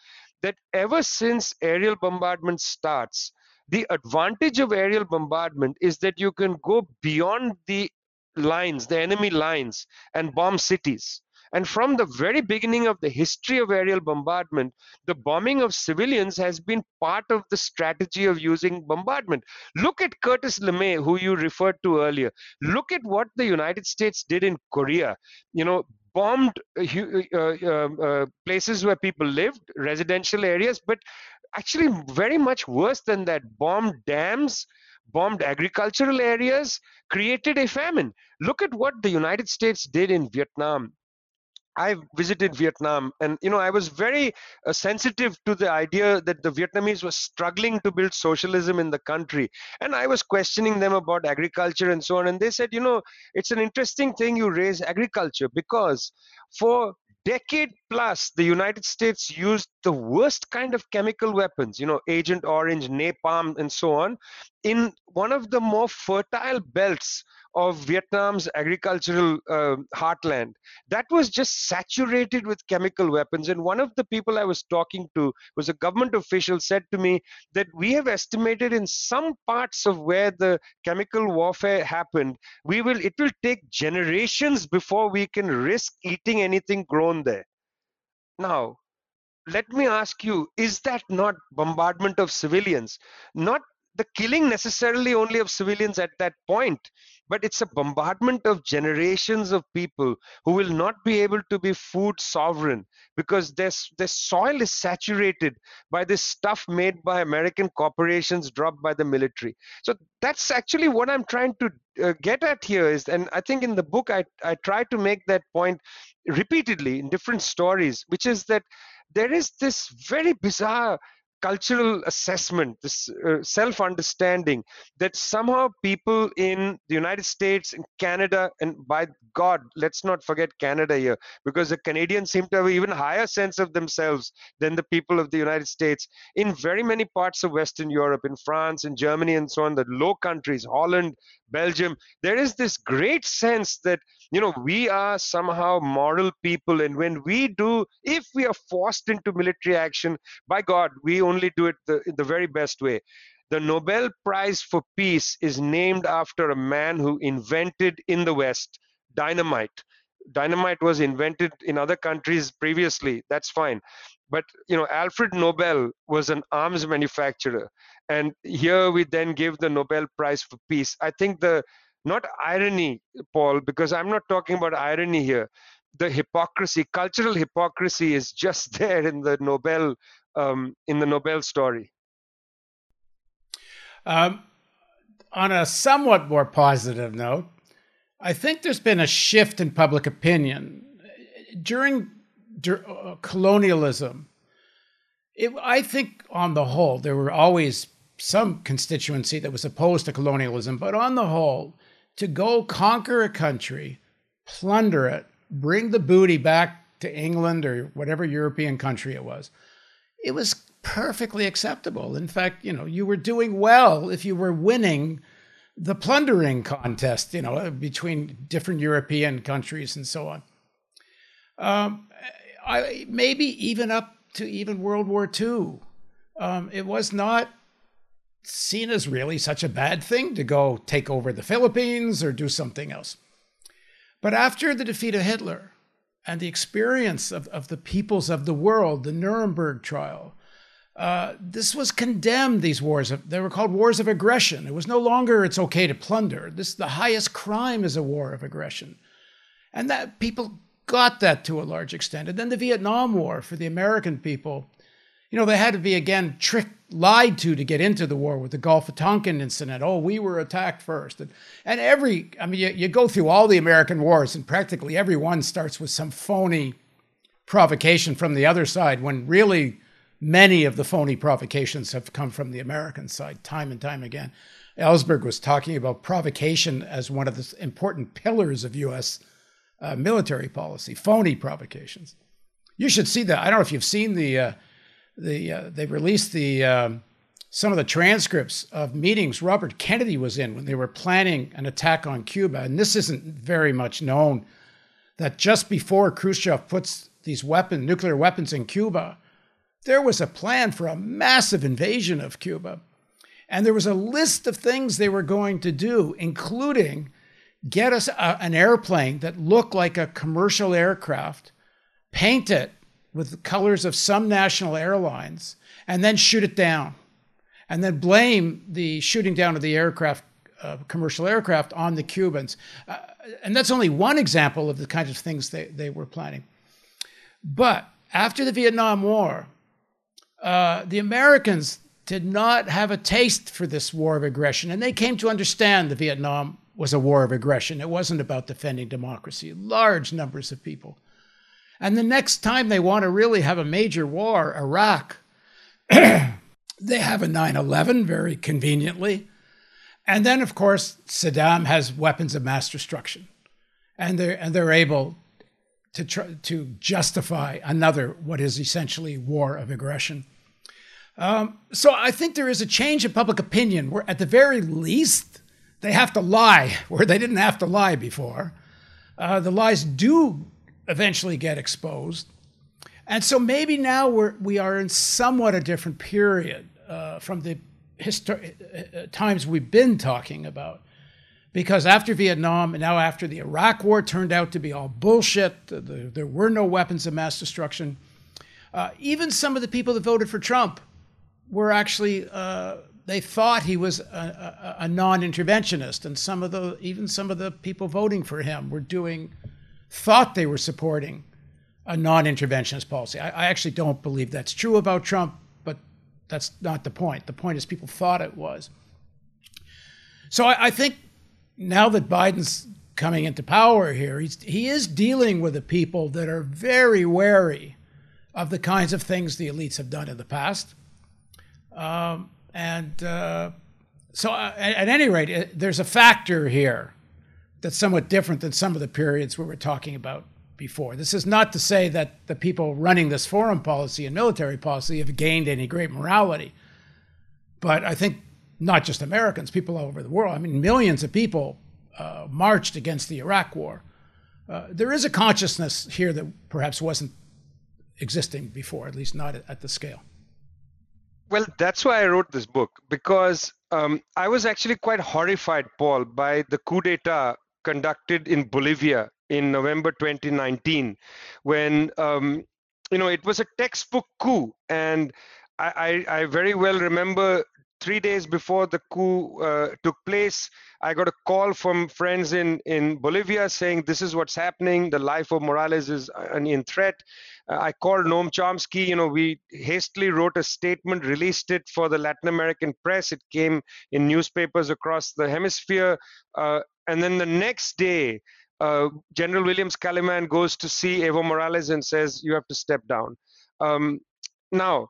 that ever since aerial bombardment starts, the advantage of aerial bombardment is that you can go beyond the lines, the enemy lines, and bomb cities. And from the very beginning of the history of aerial bombardment, the bombing of civilians has been part of the strategy of using bombardment. Look at Curtis LeMay, who you referred to earlier. Look at what the United States did in Korea. You know, bombed uh, uh, um, uh, places where people lived, residential areas, but actually very much worse than that, bombed dams, bombed agricultural areas, created a famine. Look at what the United States did in Vietnam. I visited Vietnam, and you know I was very uh, sensitive to the idea that the Vietnamese were struggling to build socialism in the country, and I was questioning them about agriculture and so on. And they said, you know, it's an interesting thing you raise agriculture because for decade plus the united states used the worst kind of chemical weapons you know agent orange napalm and so on in one of the more fertile belts of Vietnam's agricultural uh, heartland that was just saturated with chemical weapons. And one of the people I was talking to was a government official said to me that we have estimated in some parts of where the chemical warfare happened, we will it will take generations before we can risk eating anything grown there. Now, let me ask you is that not bombardment of civilians? Not the killing necessarily only of civilians at that point but it's a bombardment of generations of people who will not be able to be food sovereign because their, their soil is saturated by this stuff made by American corporations dropped by the military. So that's actually what I'm trying to uh, get at here is, and I think in the book I, I try to make that point repeatedly in different stories, which is that there is this very bizarre cultural assessment, this uh, self understanding that somehow people in the United States and Canada, and by God, let's not forget Canada here, because the Canadians seem to have even higher sense of themselves than the people of the United States. In very many parts of Western Europe, in France, in Germany, and so on, the low countries, Holland, Belgium, there is this great sense that, you know, we are somehow moral people. And when we do, if we are forced into military action, by God, we only do it the, the very best way. The Nobel Prize for Peace is named after a man who invented in the West dynamite. Dynamite was invented in other countries previously. That's fine but you know alfred nobel was an arms manufacturer and here we then give the nobel prize for peace i think the not irony paul because i'm not talking about irony here the hypocrisy cultural hypocrisy is just there in the nobel um, in the nobel story? Um, on a somewhat more positive note i think there's been a shift in public opinion. During uh, colonialism, it, I think on the whole, there were always some constituency that was opposed to colonialism, but on the whole, to go conquer a country, plunder it, bring the booty back to England or whatever European country it was, it was perfectly acceptable. In fact, you know, you were doing well if you were winning the plundering contest, you know, between different European countries and so on. Um, I, maybe even up to even World War II. Um, it was not seen as really such a bad thing to go take over the Philippines or do something else. But after the defeat of Hitler and the experience of, of the peoples of the world, the Nuremberg trial, uh, this was condemned, these wars. Of, they were called wars of aggression. It was no longer it's okay to plunder. This the highest crime is a war of aggression. And that people got that to a large extent. And then the Vietnam War for the American people, you know, they had to be again tricked, lied to to get into the war with the Gulf of Tonkin incident. Oh, we were attacked first. And, and every, I mean, you, you go through all the American wars, and practically every one starts with some phony provocation from the other side when really many of the phony provocations have come from the American side time and time again. Ellsberg was talking about provocation as one of the important pillars of U.S uh, military policy, phony provocations. You should see that. I don't know if you've seen the uh, the uh, they released the um, some of the transcripts of meetings Robert Kennedy was in when they were planning an attack on Cuba, and this isn't very much known. That just before Khrushchev puts these weapons, nuclear weapons in Cuba, there was a plan for a massive invasion of Cuba. And there was a list of things they were going to do, including get us a, an airplane that looked like a commercial aircraft, paint it with the colors of some national airlines, and then shoot it down. And then blame the shooting down of the aircraft, uh, commercial aircraft, on the Cubans. Uh, and that's only one example of the kinds of things they, they were planning. But after the Vietnam War, uh, the Americans did not have a taste for this war of aggression, and they came to understand the Vietnam was a war of aggression. It wasn't about defending democracy. Large numbers of people. And the next time they want to really have a major war, Iraq, they have a 9 11 very conveniently. And then, of course, Saddam has weapons of mass destruction. And they're, and they're able to to justify another what is essentially war of aggression. Um, so I think there is a change in public opinion where, at the very least, they have to lie where they didn't have to lie before. Uh, the lies do eventually get exposed, and so maybe now we're we are in somewhat a different period uh, from the histor- uh, uh, times we've been talking about. Because after Vietnam and now after the Iraq War turned out to be all bullshit, the, the, there were no weapons of mass destruction. Uh, even some of the people that voted for Trump were actually uh, they thought he was a, a, a, non-interventionist, and some of the even some of the people voting for him were doing thought they were supporting a non-interventionist policy. I, I actually don't believe that's true about Trump, but that's not the point. The point is people thought it was. So I, I think now that Biden's coming into power here, he is dealing with the people that are very wary of the kinds of things the elites have done in the past. Um, and uh, so, uh, at, at, any rate, it, there's a factor here that's somewhat different than some of the periods we were talking about before. This is not to say that the people running this foreign policy and military policy have gained any great morality. But I think not just Americans, people all over the world. I mean, millions of people uh, marched against the Iraq War. Uh, there is a consciousness here that perhaps wasn't existing before, at least not at the scale. Well, that's why I wrote this book because um, I was actually quite horrified, Paul, by the coup d'etat conducted in Bolivia in November 2019, when um, you know it was a textbook coup, and I, I, I very well remember three days before the coup uh, took place, I got a call from friends in, in Bolivia saying this is what's happening. The life of Morales is uh, in threat. Uh, I called Noam Chomsky. You know, we hastily wrote a statement, released it for the Latin American press. It came in newspapers across the hemisphere. Uh, and then the next day, uh, General Williams Kaliman goes to see Evo Morales and says, You have to step down. Um, now,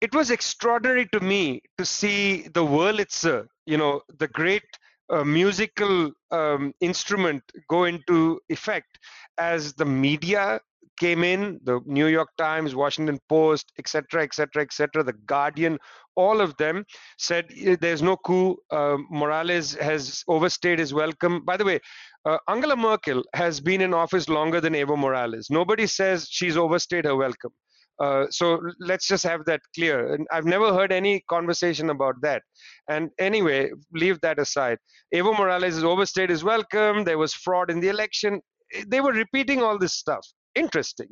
it was extraordinary to me to see the Wurlitzer, you know, the great uh, musical um, instrument go into effect as the media came in the new york times washington post etc etc etc the guardian all of them said there's no coup uh, morales has overstayed his welcome by the way uh, angela merkel has been in office longer than evo morales nobody says she's overstayed her welcome uh, so let's just have that clear. And I've never heard any conversation about that. And anyway, leave that aside. Evo Morales has overstayed his welcome. There was fraud in the election. They were repeating all this stuff. Interesting.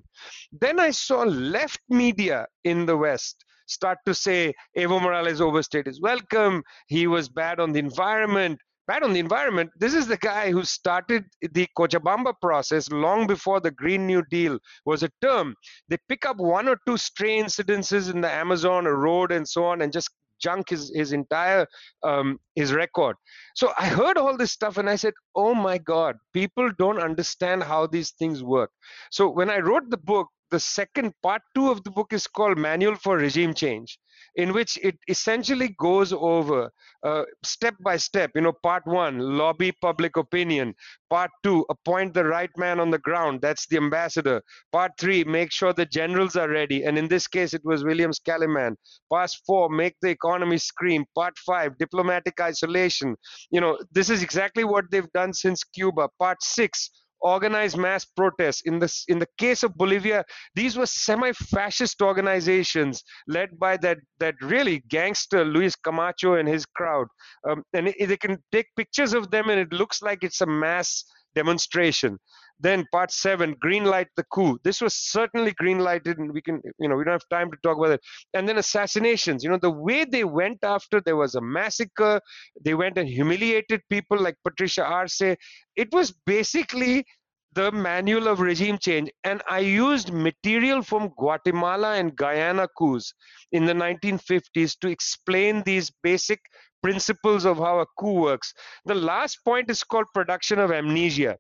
Then I saw left media in the West start to say Evo Morales overstayed his welcome. He was bad on the environment bad on the environment. This is the guy who started the Cochabamba process long before the Green New Deal was a term. They pick up one or two stray incidences in the Amazon, road, and so on, and just junk his his entire um, his record. So I heard all this stuff and I said, "Oh my God, people don't understand how these things work." So when I wrote the book, the second part two of the book is called Manual for Regime Change in which it essentially goes over uh, step by step. You know, part one, lobby public opinion. Part two, appoint the right man on the ground. That's the ambassador. Part three, make sure the generals are ready. And in this case, it was Williams Kaliman. Part four, make the economy scream. Part five, diplomatic isolation. You know, this is exactly what they've done since Cuba. Part six, organized mass protests. In the, in the case of Bolivia, these were semi-fascist organizations led by that, that really gangster Luis Camacho and his crowd. Um, and it, they can take pictures of them and it looks like it's a mass demonstration. Then part seven, green light the coup. This was certainly green lighted, and we can, you know, we don't have time to talk about it. And then assassinations. You know, the way they went after there was a massacre. They went and humiliated people like Patricia Arce. It was basically the manual of regime change and i used material from guatemala and guyana coups in the 1950s to explain these basic principles of how a coup works the last point is called production of amnesia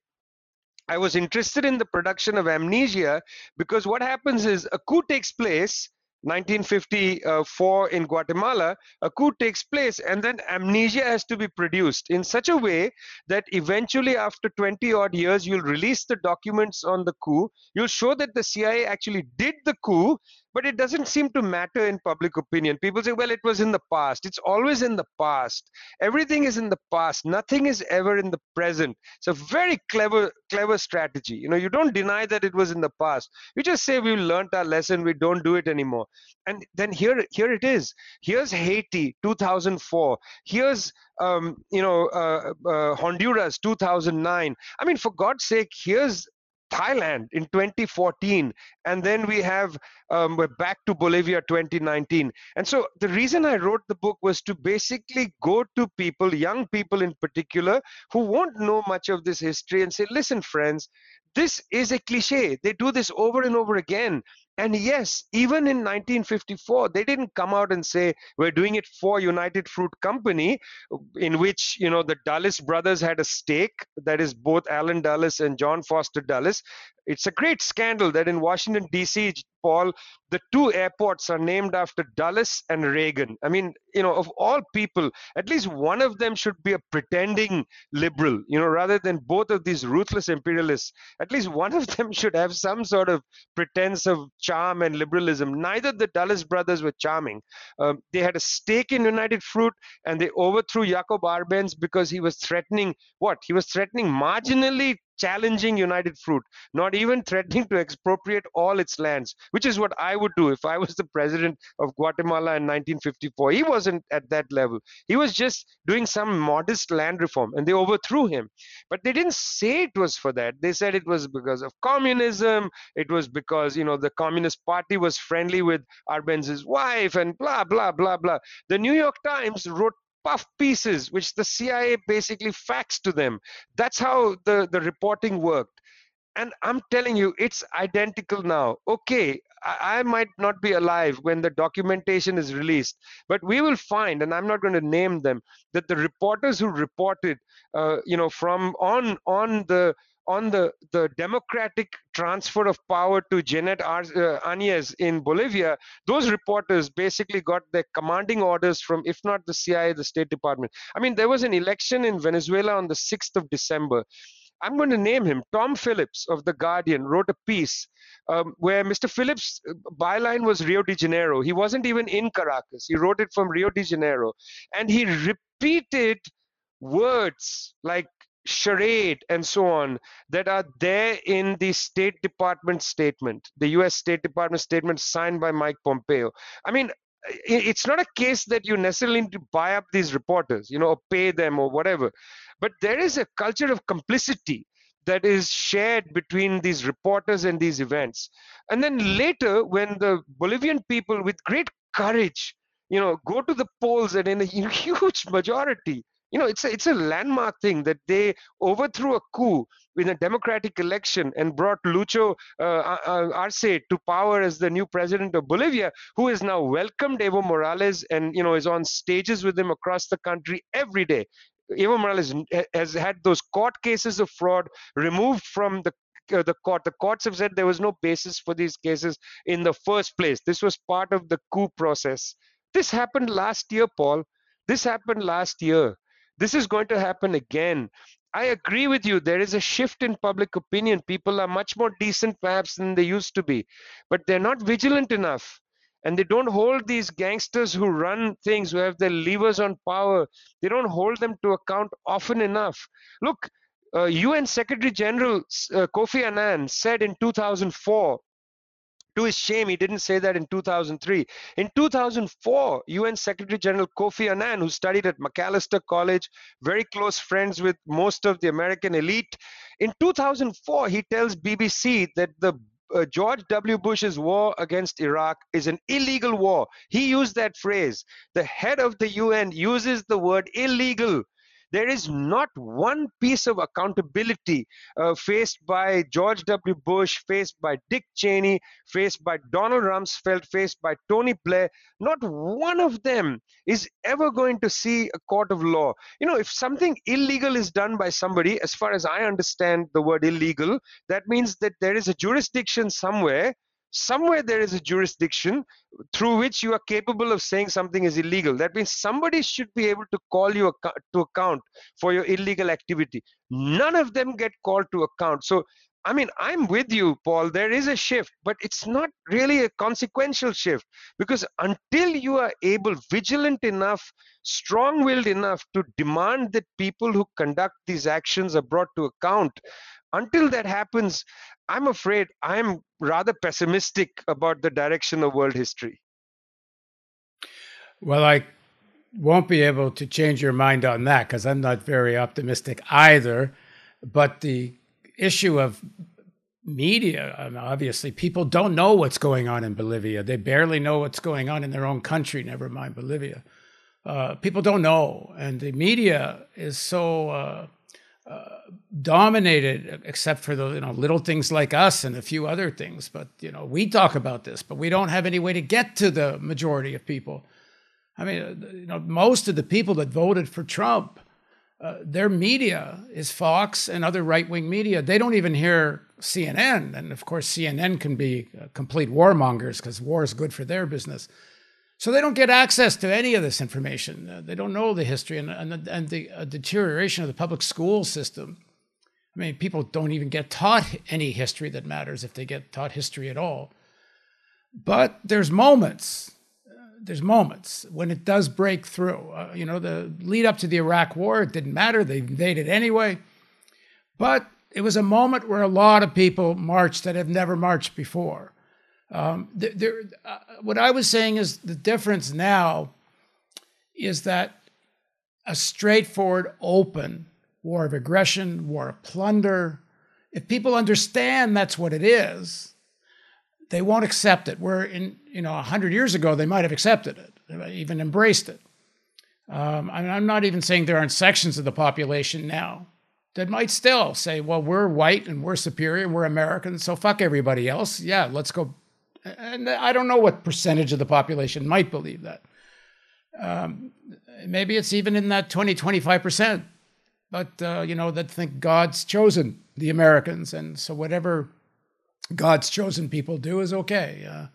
I was interested in the production of amnesia because what happens is a coup takes place 1954 in Guatemala, a coup takes place, and then amnesia has to be produced in such a way that eventually, after 20 odd years, you'll release the documents on the coup. You'll show that the CIA actually did the coup, but it doesn't seem to matter in public opinion. People say, well, it was in the past. It's always in the past. Everything is in the past. Nothing is ever in the present. It's a very clever, clever strategy. You know, you don't deny that it was in the past. You just say we learned our lesson. We don't do it anymore. And then here, here it is. Here's Haiti, 2004. Here's um, you know, uh, uh, Honduras 2009. I mean, for God's sake, here's Thailand in 2014, and then we have um, we're back to Bolivia 2019. And so the reason I wrote the book was to basically go to people, young people in particular, who won't know much of this history, and say, listen, friends, this is a cliche. They do this over and over again. And yes, even in 1954, they didn't come out and say we're doing it for United Fruit Company, in which you know the Dulles brothers had a stake. That is both Allen Dulles and John Foster Dulles. It's a great scandal that in Washington D.C., Paul, the two airports are named after Dulles and Reagan. I mean, you know, of all people, at least one of them should be a pretending liberal, you know, rather than both of these ruthless imperialists. At least one of them should have some sort of pretense of charm and liberalism. Neither the Dulles brothers were charming. Um, they had a stake in United Fruit and they overthrew Jacob Arbenz because he was threatening what? He was threatening marginally challenging United Fruit, not even threatening to expropriate all its lands, which is what I would do if I was the president of Guatemala in 1954. He wasn't at that level. He was just doing some modest land reform, and they overthrew him. But they didn't say it was for that. They said it was because of communism. It was because you know the Communist Party was friendly with Arbenz's wife, and blah blah blah blah. The New York Times wrote puff pieces, which the CIA basically faxed to them. That's how the, the reporting worked. And I'm telling you, it's identical now. Okay, I, might not be alive when the documentation is released, but we will find, and I'm not going to name them, that the reporters who reported, uh, you know, from on on the on the, the democratic transfer of power to Janet Ar- uh, in Bolivia, those reporters basically got their commanding orders from, if not the CIA, the State Department. I mean, there was an election in Venezuela on the 6th of December. I'm going to name him. Tom Phillips of The Guardian wrote a piece um, where Mr. Phillips' uh, byline was Rio de Janeiro. He wasn't even in Caracas. He wrote it from Rio de Janeiro. And he repeated words like charade and so on that are there in the State Department statement, the US State Department statement signed by Mike Pompeo. I mean, it's not a case that you necessarily need to buy up these reporters, you know, or pay them or whatever. But there is a culture of complicity that is shared between these reporters and these events. And then later, when the Bolivian people, with great courage, you know, go to the polls and in a huge majority, you know, it's a, it's a landmark thing that they overthrew a coup in a democratic election and brought Lucho uh, uh, uh, Arce to power as the new president of Bolivia, who has now welcomed Evo Morales and you know is on stages with him across the country every day. Evo Morales has had those court cases of fraud removed from the uh, the court. The courts have said there was no basis for these cases in the first place. This was part of the coup process. This happened last year, Paul. This happened last year. This is going to happen again. I agree with you. There is a shift in public opinion. People are much more decent, perhaps, than they used to be, but they're not vigilant enough. And they don't hold these gangsters who run things, who have their levers on power, they don't hold them to account often enough. Look, uh, UN Secretary General uh, Kofi Annan said in 2004 to his shame, he didn't say that in 2003. In 2004, UN Secretary General Kofi Annan, who studied at Macalester College, very close friends with most of the American elite, in 2004, he tells BBC that the uh, George W. Bush's war against Iraq is an illegal war. He used that phrase. The head of the UN uses the word illegal there is not one piece of accountability uh, faced by George W. Bush, faced by Dick Cheney, faced by Donald Rumsfeld, faced by Tony Blair. Not one of them is ever going to see a court of law. You know, if something illegal is done by somebody, as far as I understand the word illegal, that means that there is a jurisdiction somewhere somewhere there is a jurisdiction through which you are capable of saying something is illegal. That means somebody should be able to call you to account for your illegal activity. None of them get called to account. So I mean, I'm with you, Paul. There is a shift, but it's not really a consequential shift because until you are able, vigilant enough, strong willed enough to demand that people who conduct these actions are brought to account, until that happens, I'm afraid I'm rather pessimistic about the direction of world history. Well, I won't be able to change your mind on that because I'm not very optimistic either. But the issue of media. Obviously, people don't know what's going on in Bolivia. They barely know what's going on in their own country, never mind Bolivia. Uh, people don't know. And the media is so uh, dominated, except for the you know, little things like us and a few other things. But you know, we talk about this, but we don't have any way to get to the majority of people. I mean, you know, most of the people that voted for Trump uh, their media is Fox and other right wing media. They don't even hear CNN. And of course, CNN can be uh, complete warmongers because war is good for their business. So they don't get access to any of this information. Uh, they don't know the history and, and, the, and the uh, deterioration of the public school system. I mean, people don't even get taught any history that matters if they get taught history at all. But there's moments there's moments when it does break through. Uh, you know, the lead up to the Iraq War, it didn't matter; they invaded anyway. But it was a moment where a lot of people marched that have never marched before. Um, there, there, uh, what I was saying is the difference now is that a straightforward, open war of aggression, war of plunder. If people understand that's what it is, they won't accept it. Where in you know hundred years ago they might have accepted it, even embraced it. Um, I I'm not even saying there aren't sections of the population now that might still say, "Well, we're white and we're superior, we're American, so fuck everybody else." Yeah, let's go. And I don't know what percentage of the population might believe that. Um, maybe it's even in that 20, 25 percent. But uh, you know that think God's chosen the Americans, and so whatever God's chosen people do is okay. Uh,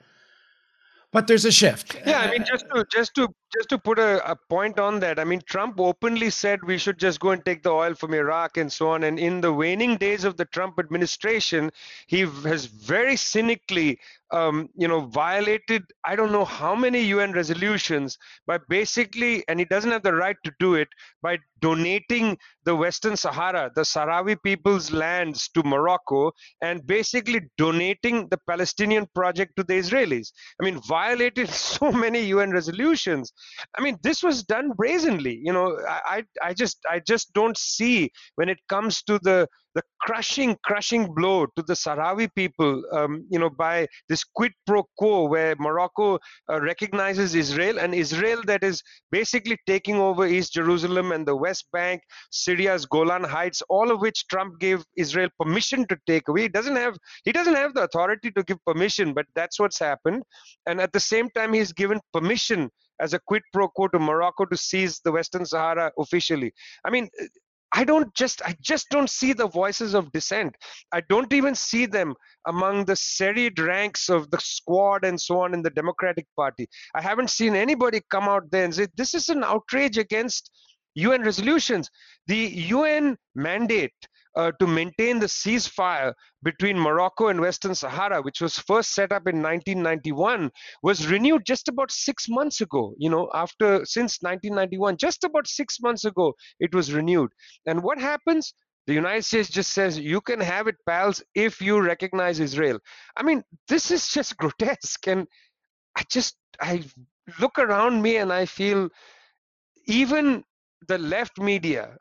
but there's a shift. Yeah, I mean, just to just to just to put a, a, point on that, I mean, Trump openly said we should just go and take the oil from Iraq and so on. And in the waning days of the Trump administration, he has very cynically um, you know, violated I don't know how many UN resolutions by basically, and he doesn't have the right to do it, by donating the Western Sahara, the Sahrawi people's lands to Morocco, and basically donating the Palestinian project to the Israelis. I mean, violated so many UN resolutions. I mean, this was done brazenly. You know, I, I just, I just don't see when it comes to the the crushing, crushing blow to the Sahrawi people, um, you know, by this quid pro quo where Morocco uh, recognizes Israel and Israel that is basically taking over East Jerusalem and the West Bank, Syria's Golan Heights, all of which Trump gave Israel permission to take away. He doesn't have he doesn't have the authority to give permission, but that's what's happened. And at the same time, he's given permission as a quid pro quo to Morocco to seize the Western Sahara officially. I mean, I don't just I just don't see the voices of dissent. I don't even see them among the serried ranks of the squad and so on in the Democratic Party. I haven't seen anybody come out there and say this is an outrage against UN resolutions. The UN mandate uh, to maintain the ceasefire between Morocco and Western Sahara, which was first set up in 1991, was renewed just about six months ago. You know, after since 1991, just about six months ago, it was renewed. And what happens? The United States just says, you can have it, pals, if you recognize Israel. I mean, this is just grotesque. And I just, I look around me and I feel even the left media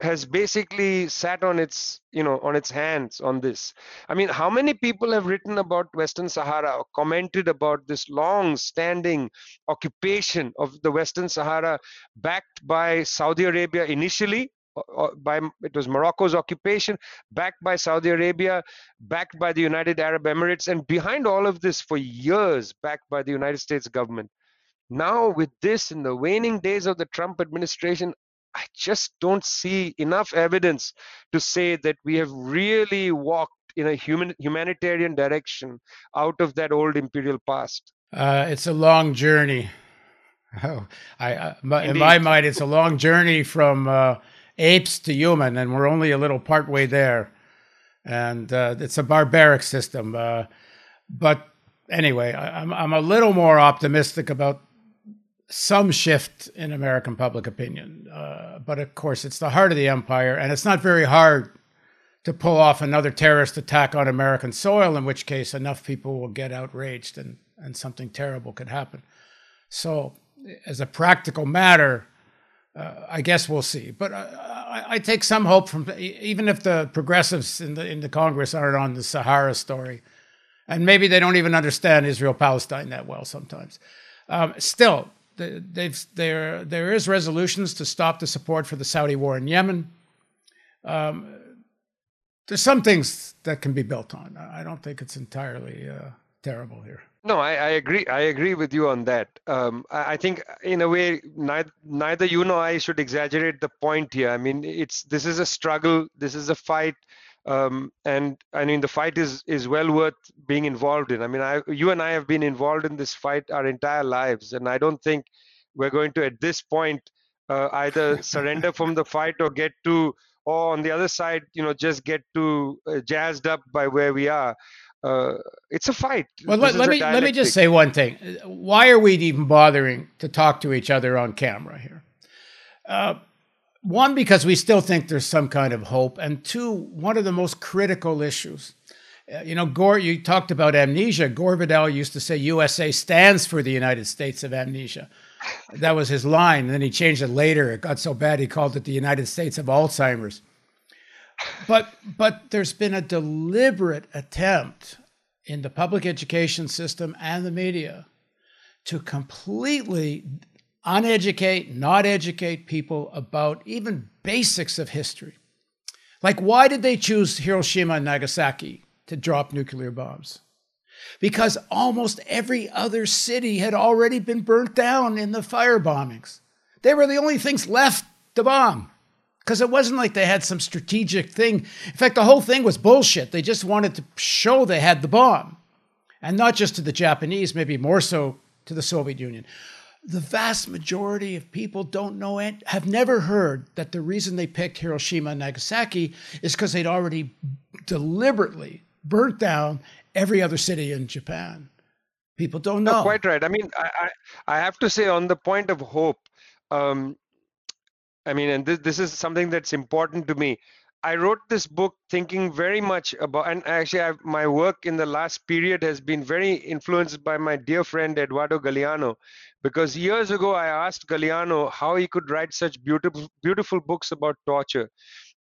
has basically sat on its you know on its hands on this i mean how many people have written about western sahara or commented about this long standing occupation of the western sahara backed by saudi arabia initially by it was Morocco's occupation, backed by Saudi Arabia, backed by the United Arab Emirates, and behind all of this for years, backed by the United States government. Now, with this in the waning days of the Trump administration, I just don't see enough evidence to say that we have really walked in a human humanitarian direction out of that old imperial past? Uh, it's a long journey. Oh, I, uh, in my mind, it's a long journey from uh, apes to human, and we're only a little part way there. And uh, it's a barbaric system. Uh, but anyway, I, I'm, I'm a little more optimistic about some shift in American public opinion. Uh, but of course, it's the heart of the empire, and it's not very hard to pull off another terrorist attack on American soil, in which case enough people will get outraged and, and something terrible could happen. So, as a practical matter, uh, I guess we'll see. But I, I, take some hope from even if the progressives in the in the Congress aren't on the Sahara story, and maybe they don't even understand Israel Palestine that well sometimes. Um, still, they've, there, there is resolutions to stop the support for the Saudi war in Yemen. Um, there's some things that can be built on. I don't think it's entirely uh, terrible here. No, I, I, agree. I agree with you on that. Um, I, I, think, in a way, neither, neither you nor I should exaggerate the point here. I mean, it's this is a struggle. This is a fight. Um, and I mean, the fight is is well worth being involved in. I mean, I, you and I have been involved in this fight our entire lives, and I don't think we're going to, at this point, uh, either surrender from the fight or get to, or on the other side, you know, just get too uh, jazzed up by where we are. Uh, it's a fight. Well, let, let me let me just say one thing. Why are we even bothering to talk to each other on camera here? One, because we still think there's some kind of hope, and two, one of the most critical issues. Uh, you know, Gore, you talked about amnesia. Gore Vidal used to say USA stands for the United States of amnesia. That was his line. And then he changed it later. It got so bad he called it the United States of Alzheimer's. But but there's been a deliberate attempt in the public education system and the media to completely uneducate, not educate people about even basics of history. Like, why did they choose Hiroshima and Nagasaki to drop nuclear bombs? Because almost every other city had already been burnt down in the fire bombings. They were the only things left to bomb. Because it wasn't like they had some strategic thing. In fact, the whole thing was bullshit. They just wanted to show they had the bomb. And not just to the Japanese, maybe more so to the Soviet Union the vast majority of people don't know it, have never heard that the reason they picked Hiroshima and Nagasaki is because they'd already deliberately burnt down every other city in Japan. People don't know. No, quite right. I mean, I, I, I, have to say, on the point of hope, um, I mean, and this, this is something that's important to me. I wrote this book thinking very much about, and actually, I've, my work in the last period has been very influenced by my dear friend Eduardo Galeano, because years ago I asked Galeano how he could write such beautiful, beautiful books about torture,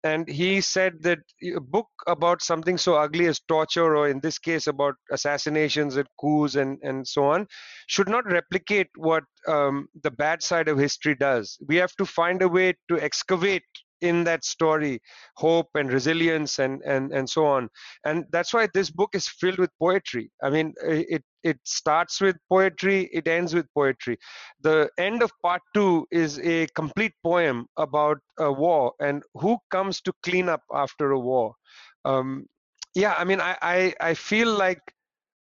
and he said that a book about something so ugly as torture, or in this case about assassinations and coups and and so on, should not replicate what um, the bad side of history does. We have to find a way to excavate in that story hope and resilience and and and so on. And that's why this book is filled with poetry. I mean it it starts with poetry it ends with poetry. The end of part 2 is a complete poem about a war and who comes to clean up after a war. Um, yeah i mean i i, I feel like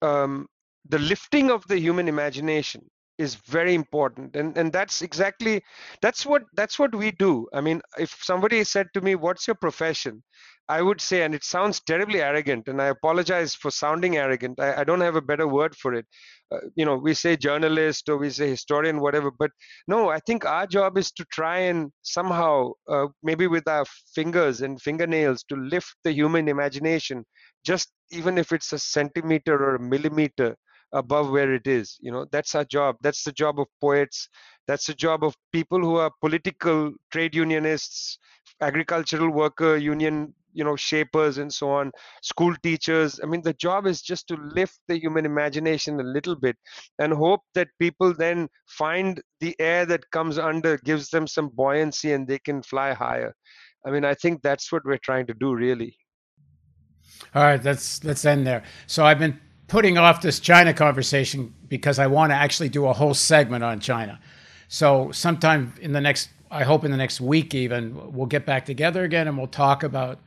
um, the lifting of the human imagination is very important. And and that's exactly that's what that's what we do. I mean if somebody said to me what's your profession? I would say and it sounds terribly arrogant and i apologize for sounding arrogant. I, I don't have a better word for it. Uh, you know we say journalist or we say historian whatever but no i think our job is to try and somehow uh, maybe with our fingers and fingernails to lift the human imagination just even if it's a centimeter or a millimeter above where it is you know that's our job. That's the job of poets. That's the job of people who are political trade unionists agricultural worker union you know shapers and so on school teachers. I mean the job is just to lift the human imagination a little bit and hope that people then find the air that comes under gives them some buoyancy and they can fly higher. I mean i think that's what we're trying to do really. All right let's let's end there. So i've been putting off this China conversation because I want to actually do a whole segment on China. So sometime in the next, I hope in the next week even, we'll get back together again and we'll talk about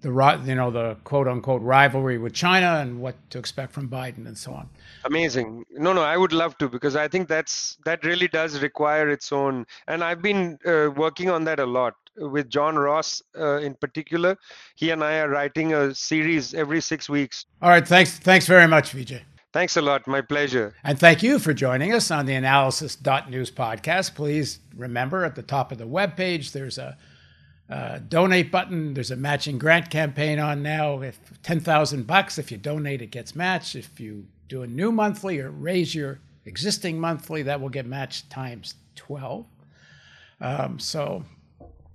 the you know the quote unquote rivalry with China and what to expect from Biden and so on. Amazing. No, no, I would love to because I think that's that really does require its own. And I've been uh, working on that a lot with John Ross uh, in particular. He and I are writing a series every six weeks. All right. Thanks. Thanks very much, Vijay. Thanks a lot. My pleasure. And thank you for joining us on the Analysis.News podcast. Please remember at the top of the webpage, there's a uh, donate button. There's a matching grant campaign on now. If ten thousand bucks, if you donate, it gets matched. If you do a new monthly or raise your existing monthly, that will get matched times twelve. Um, so,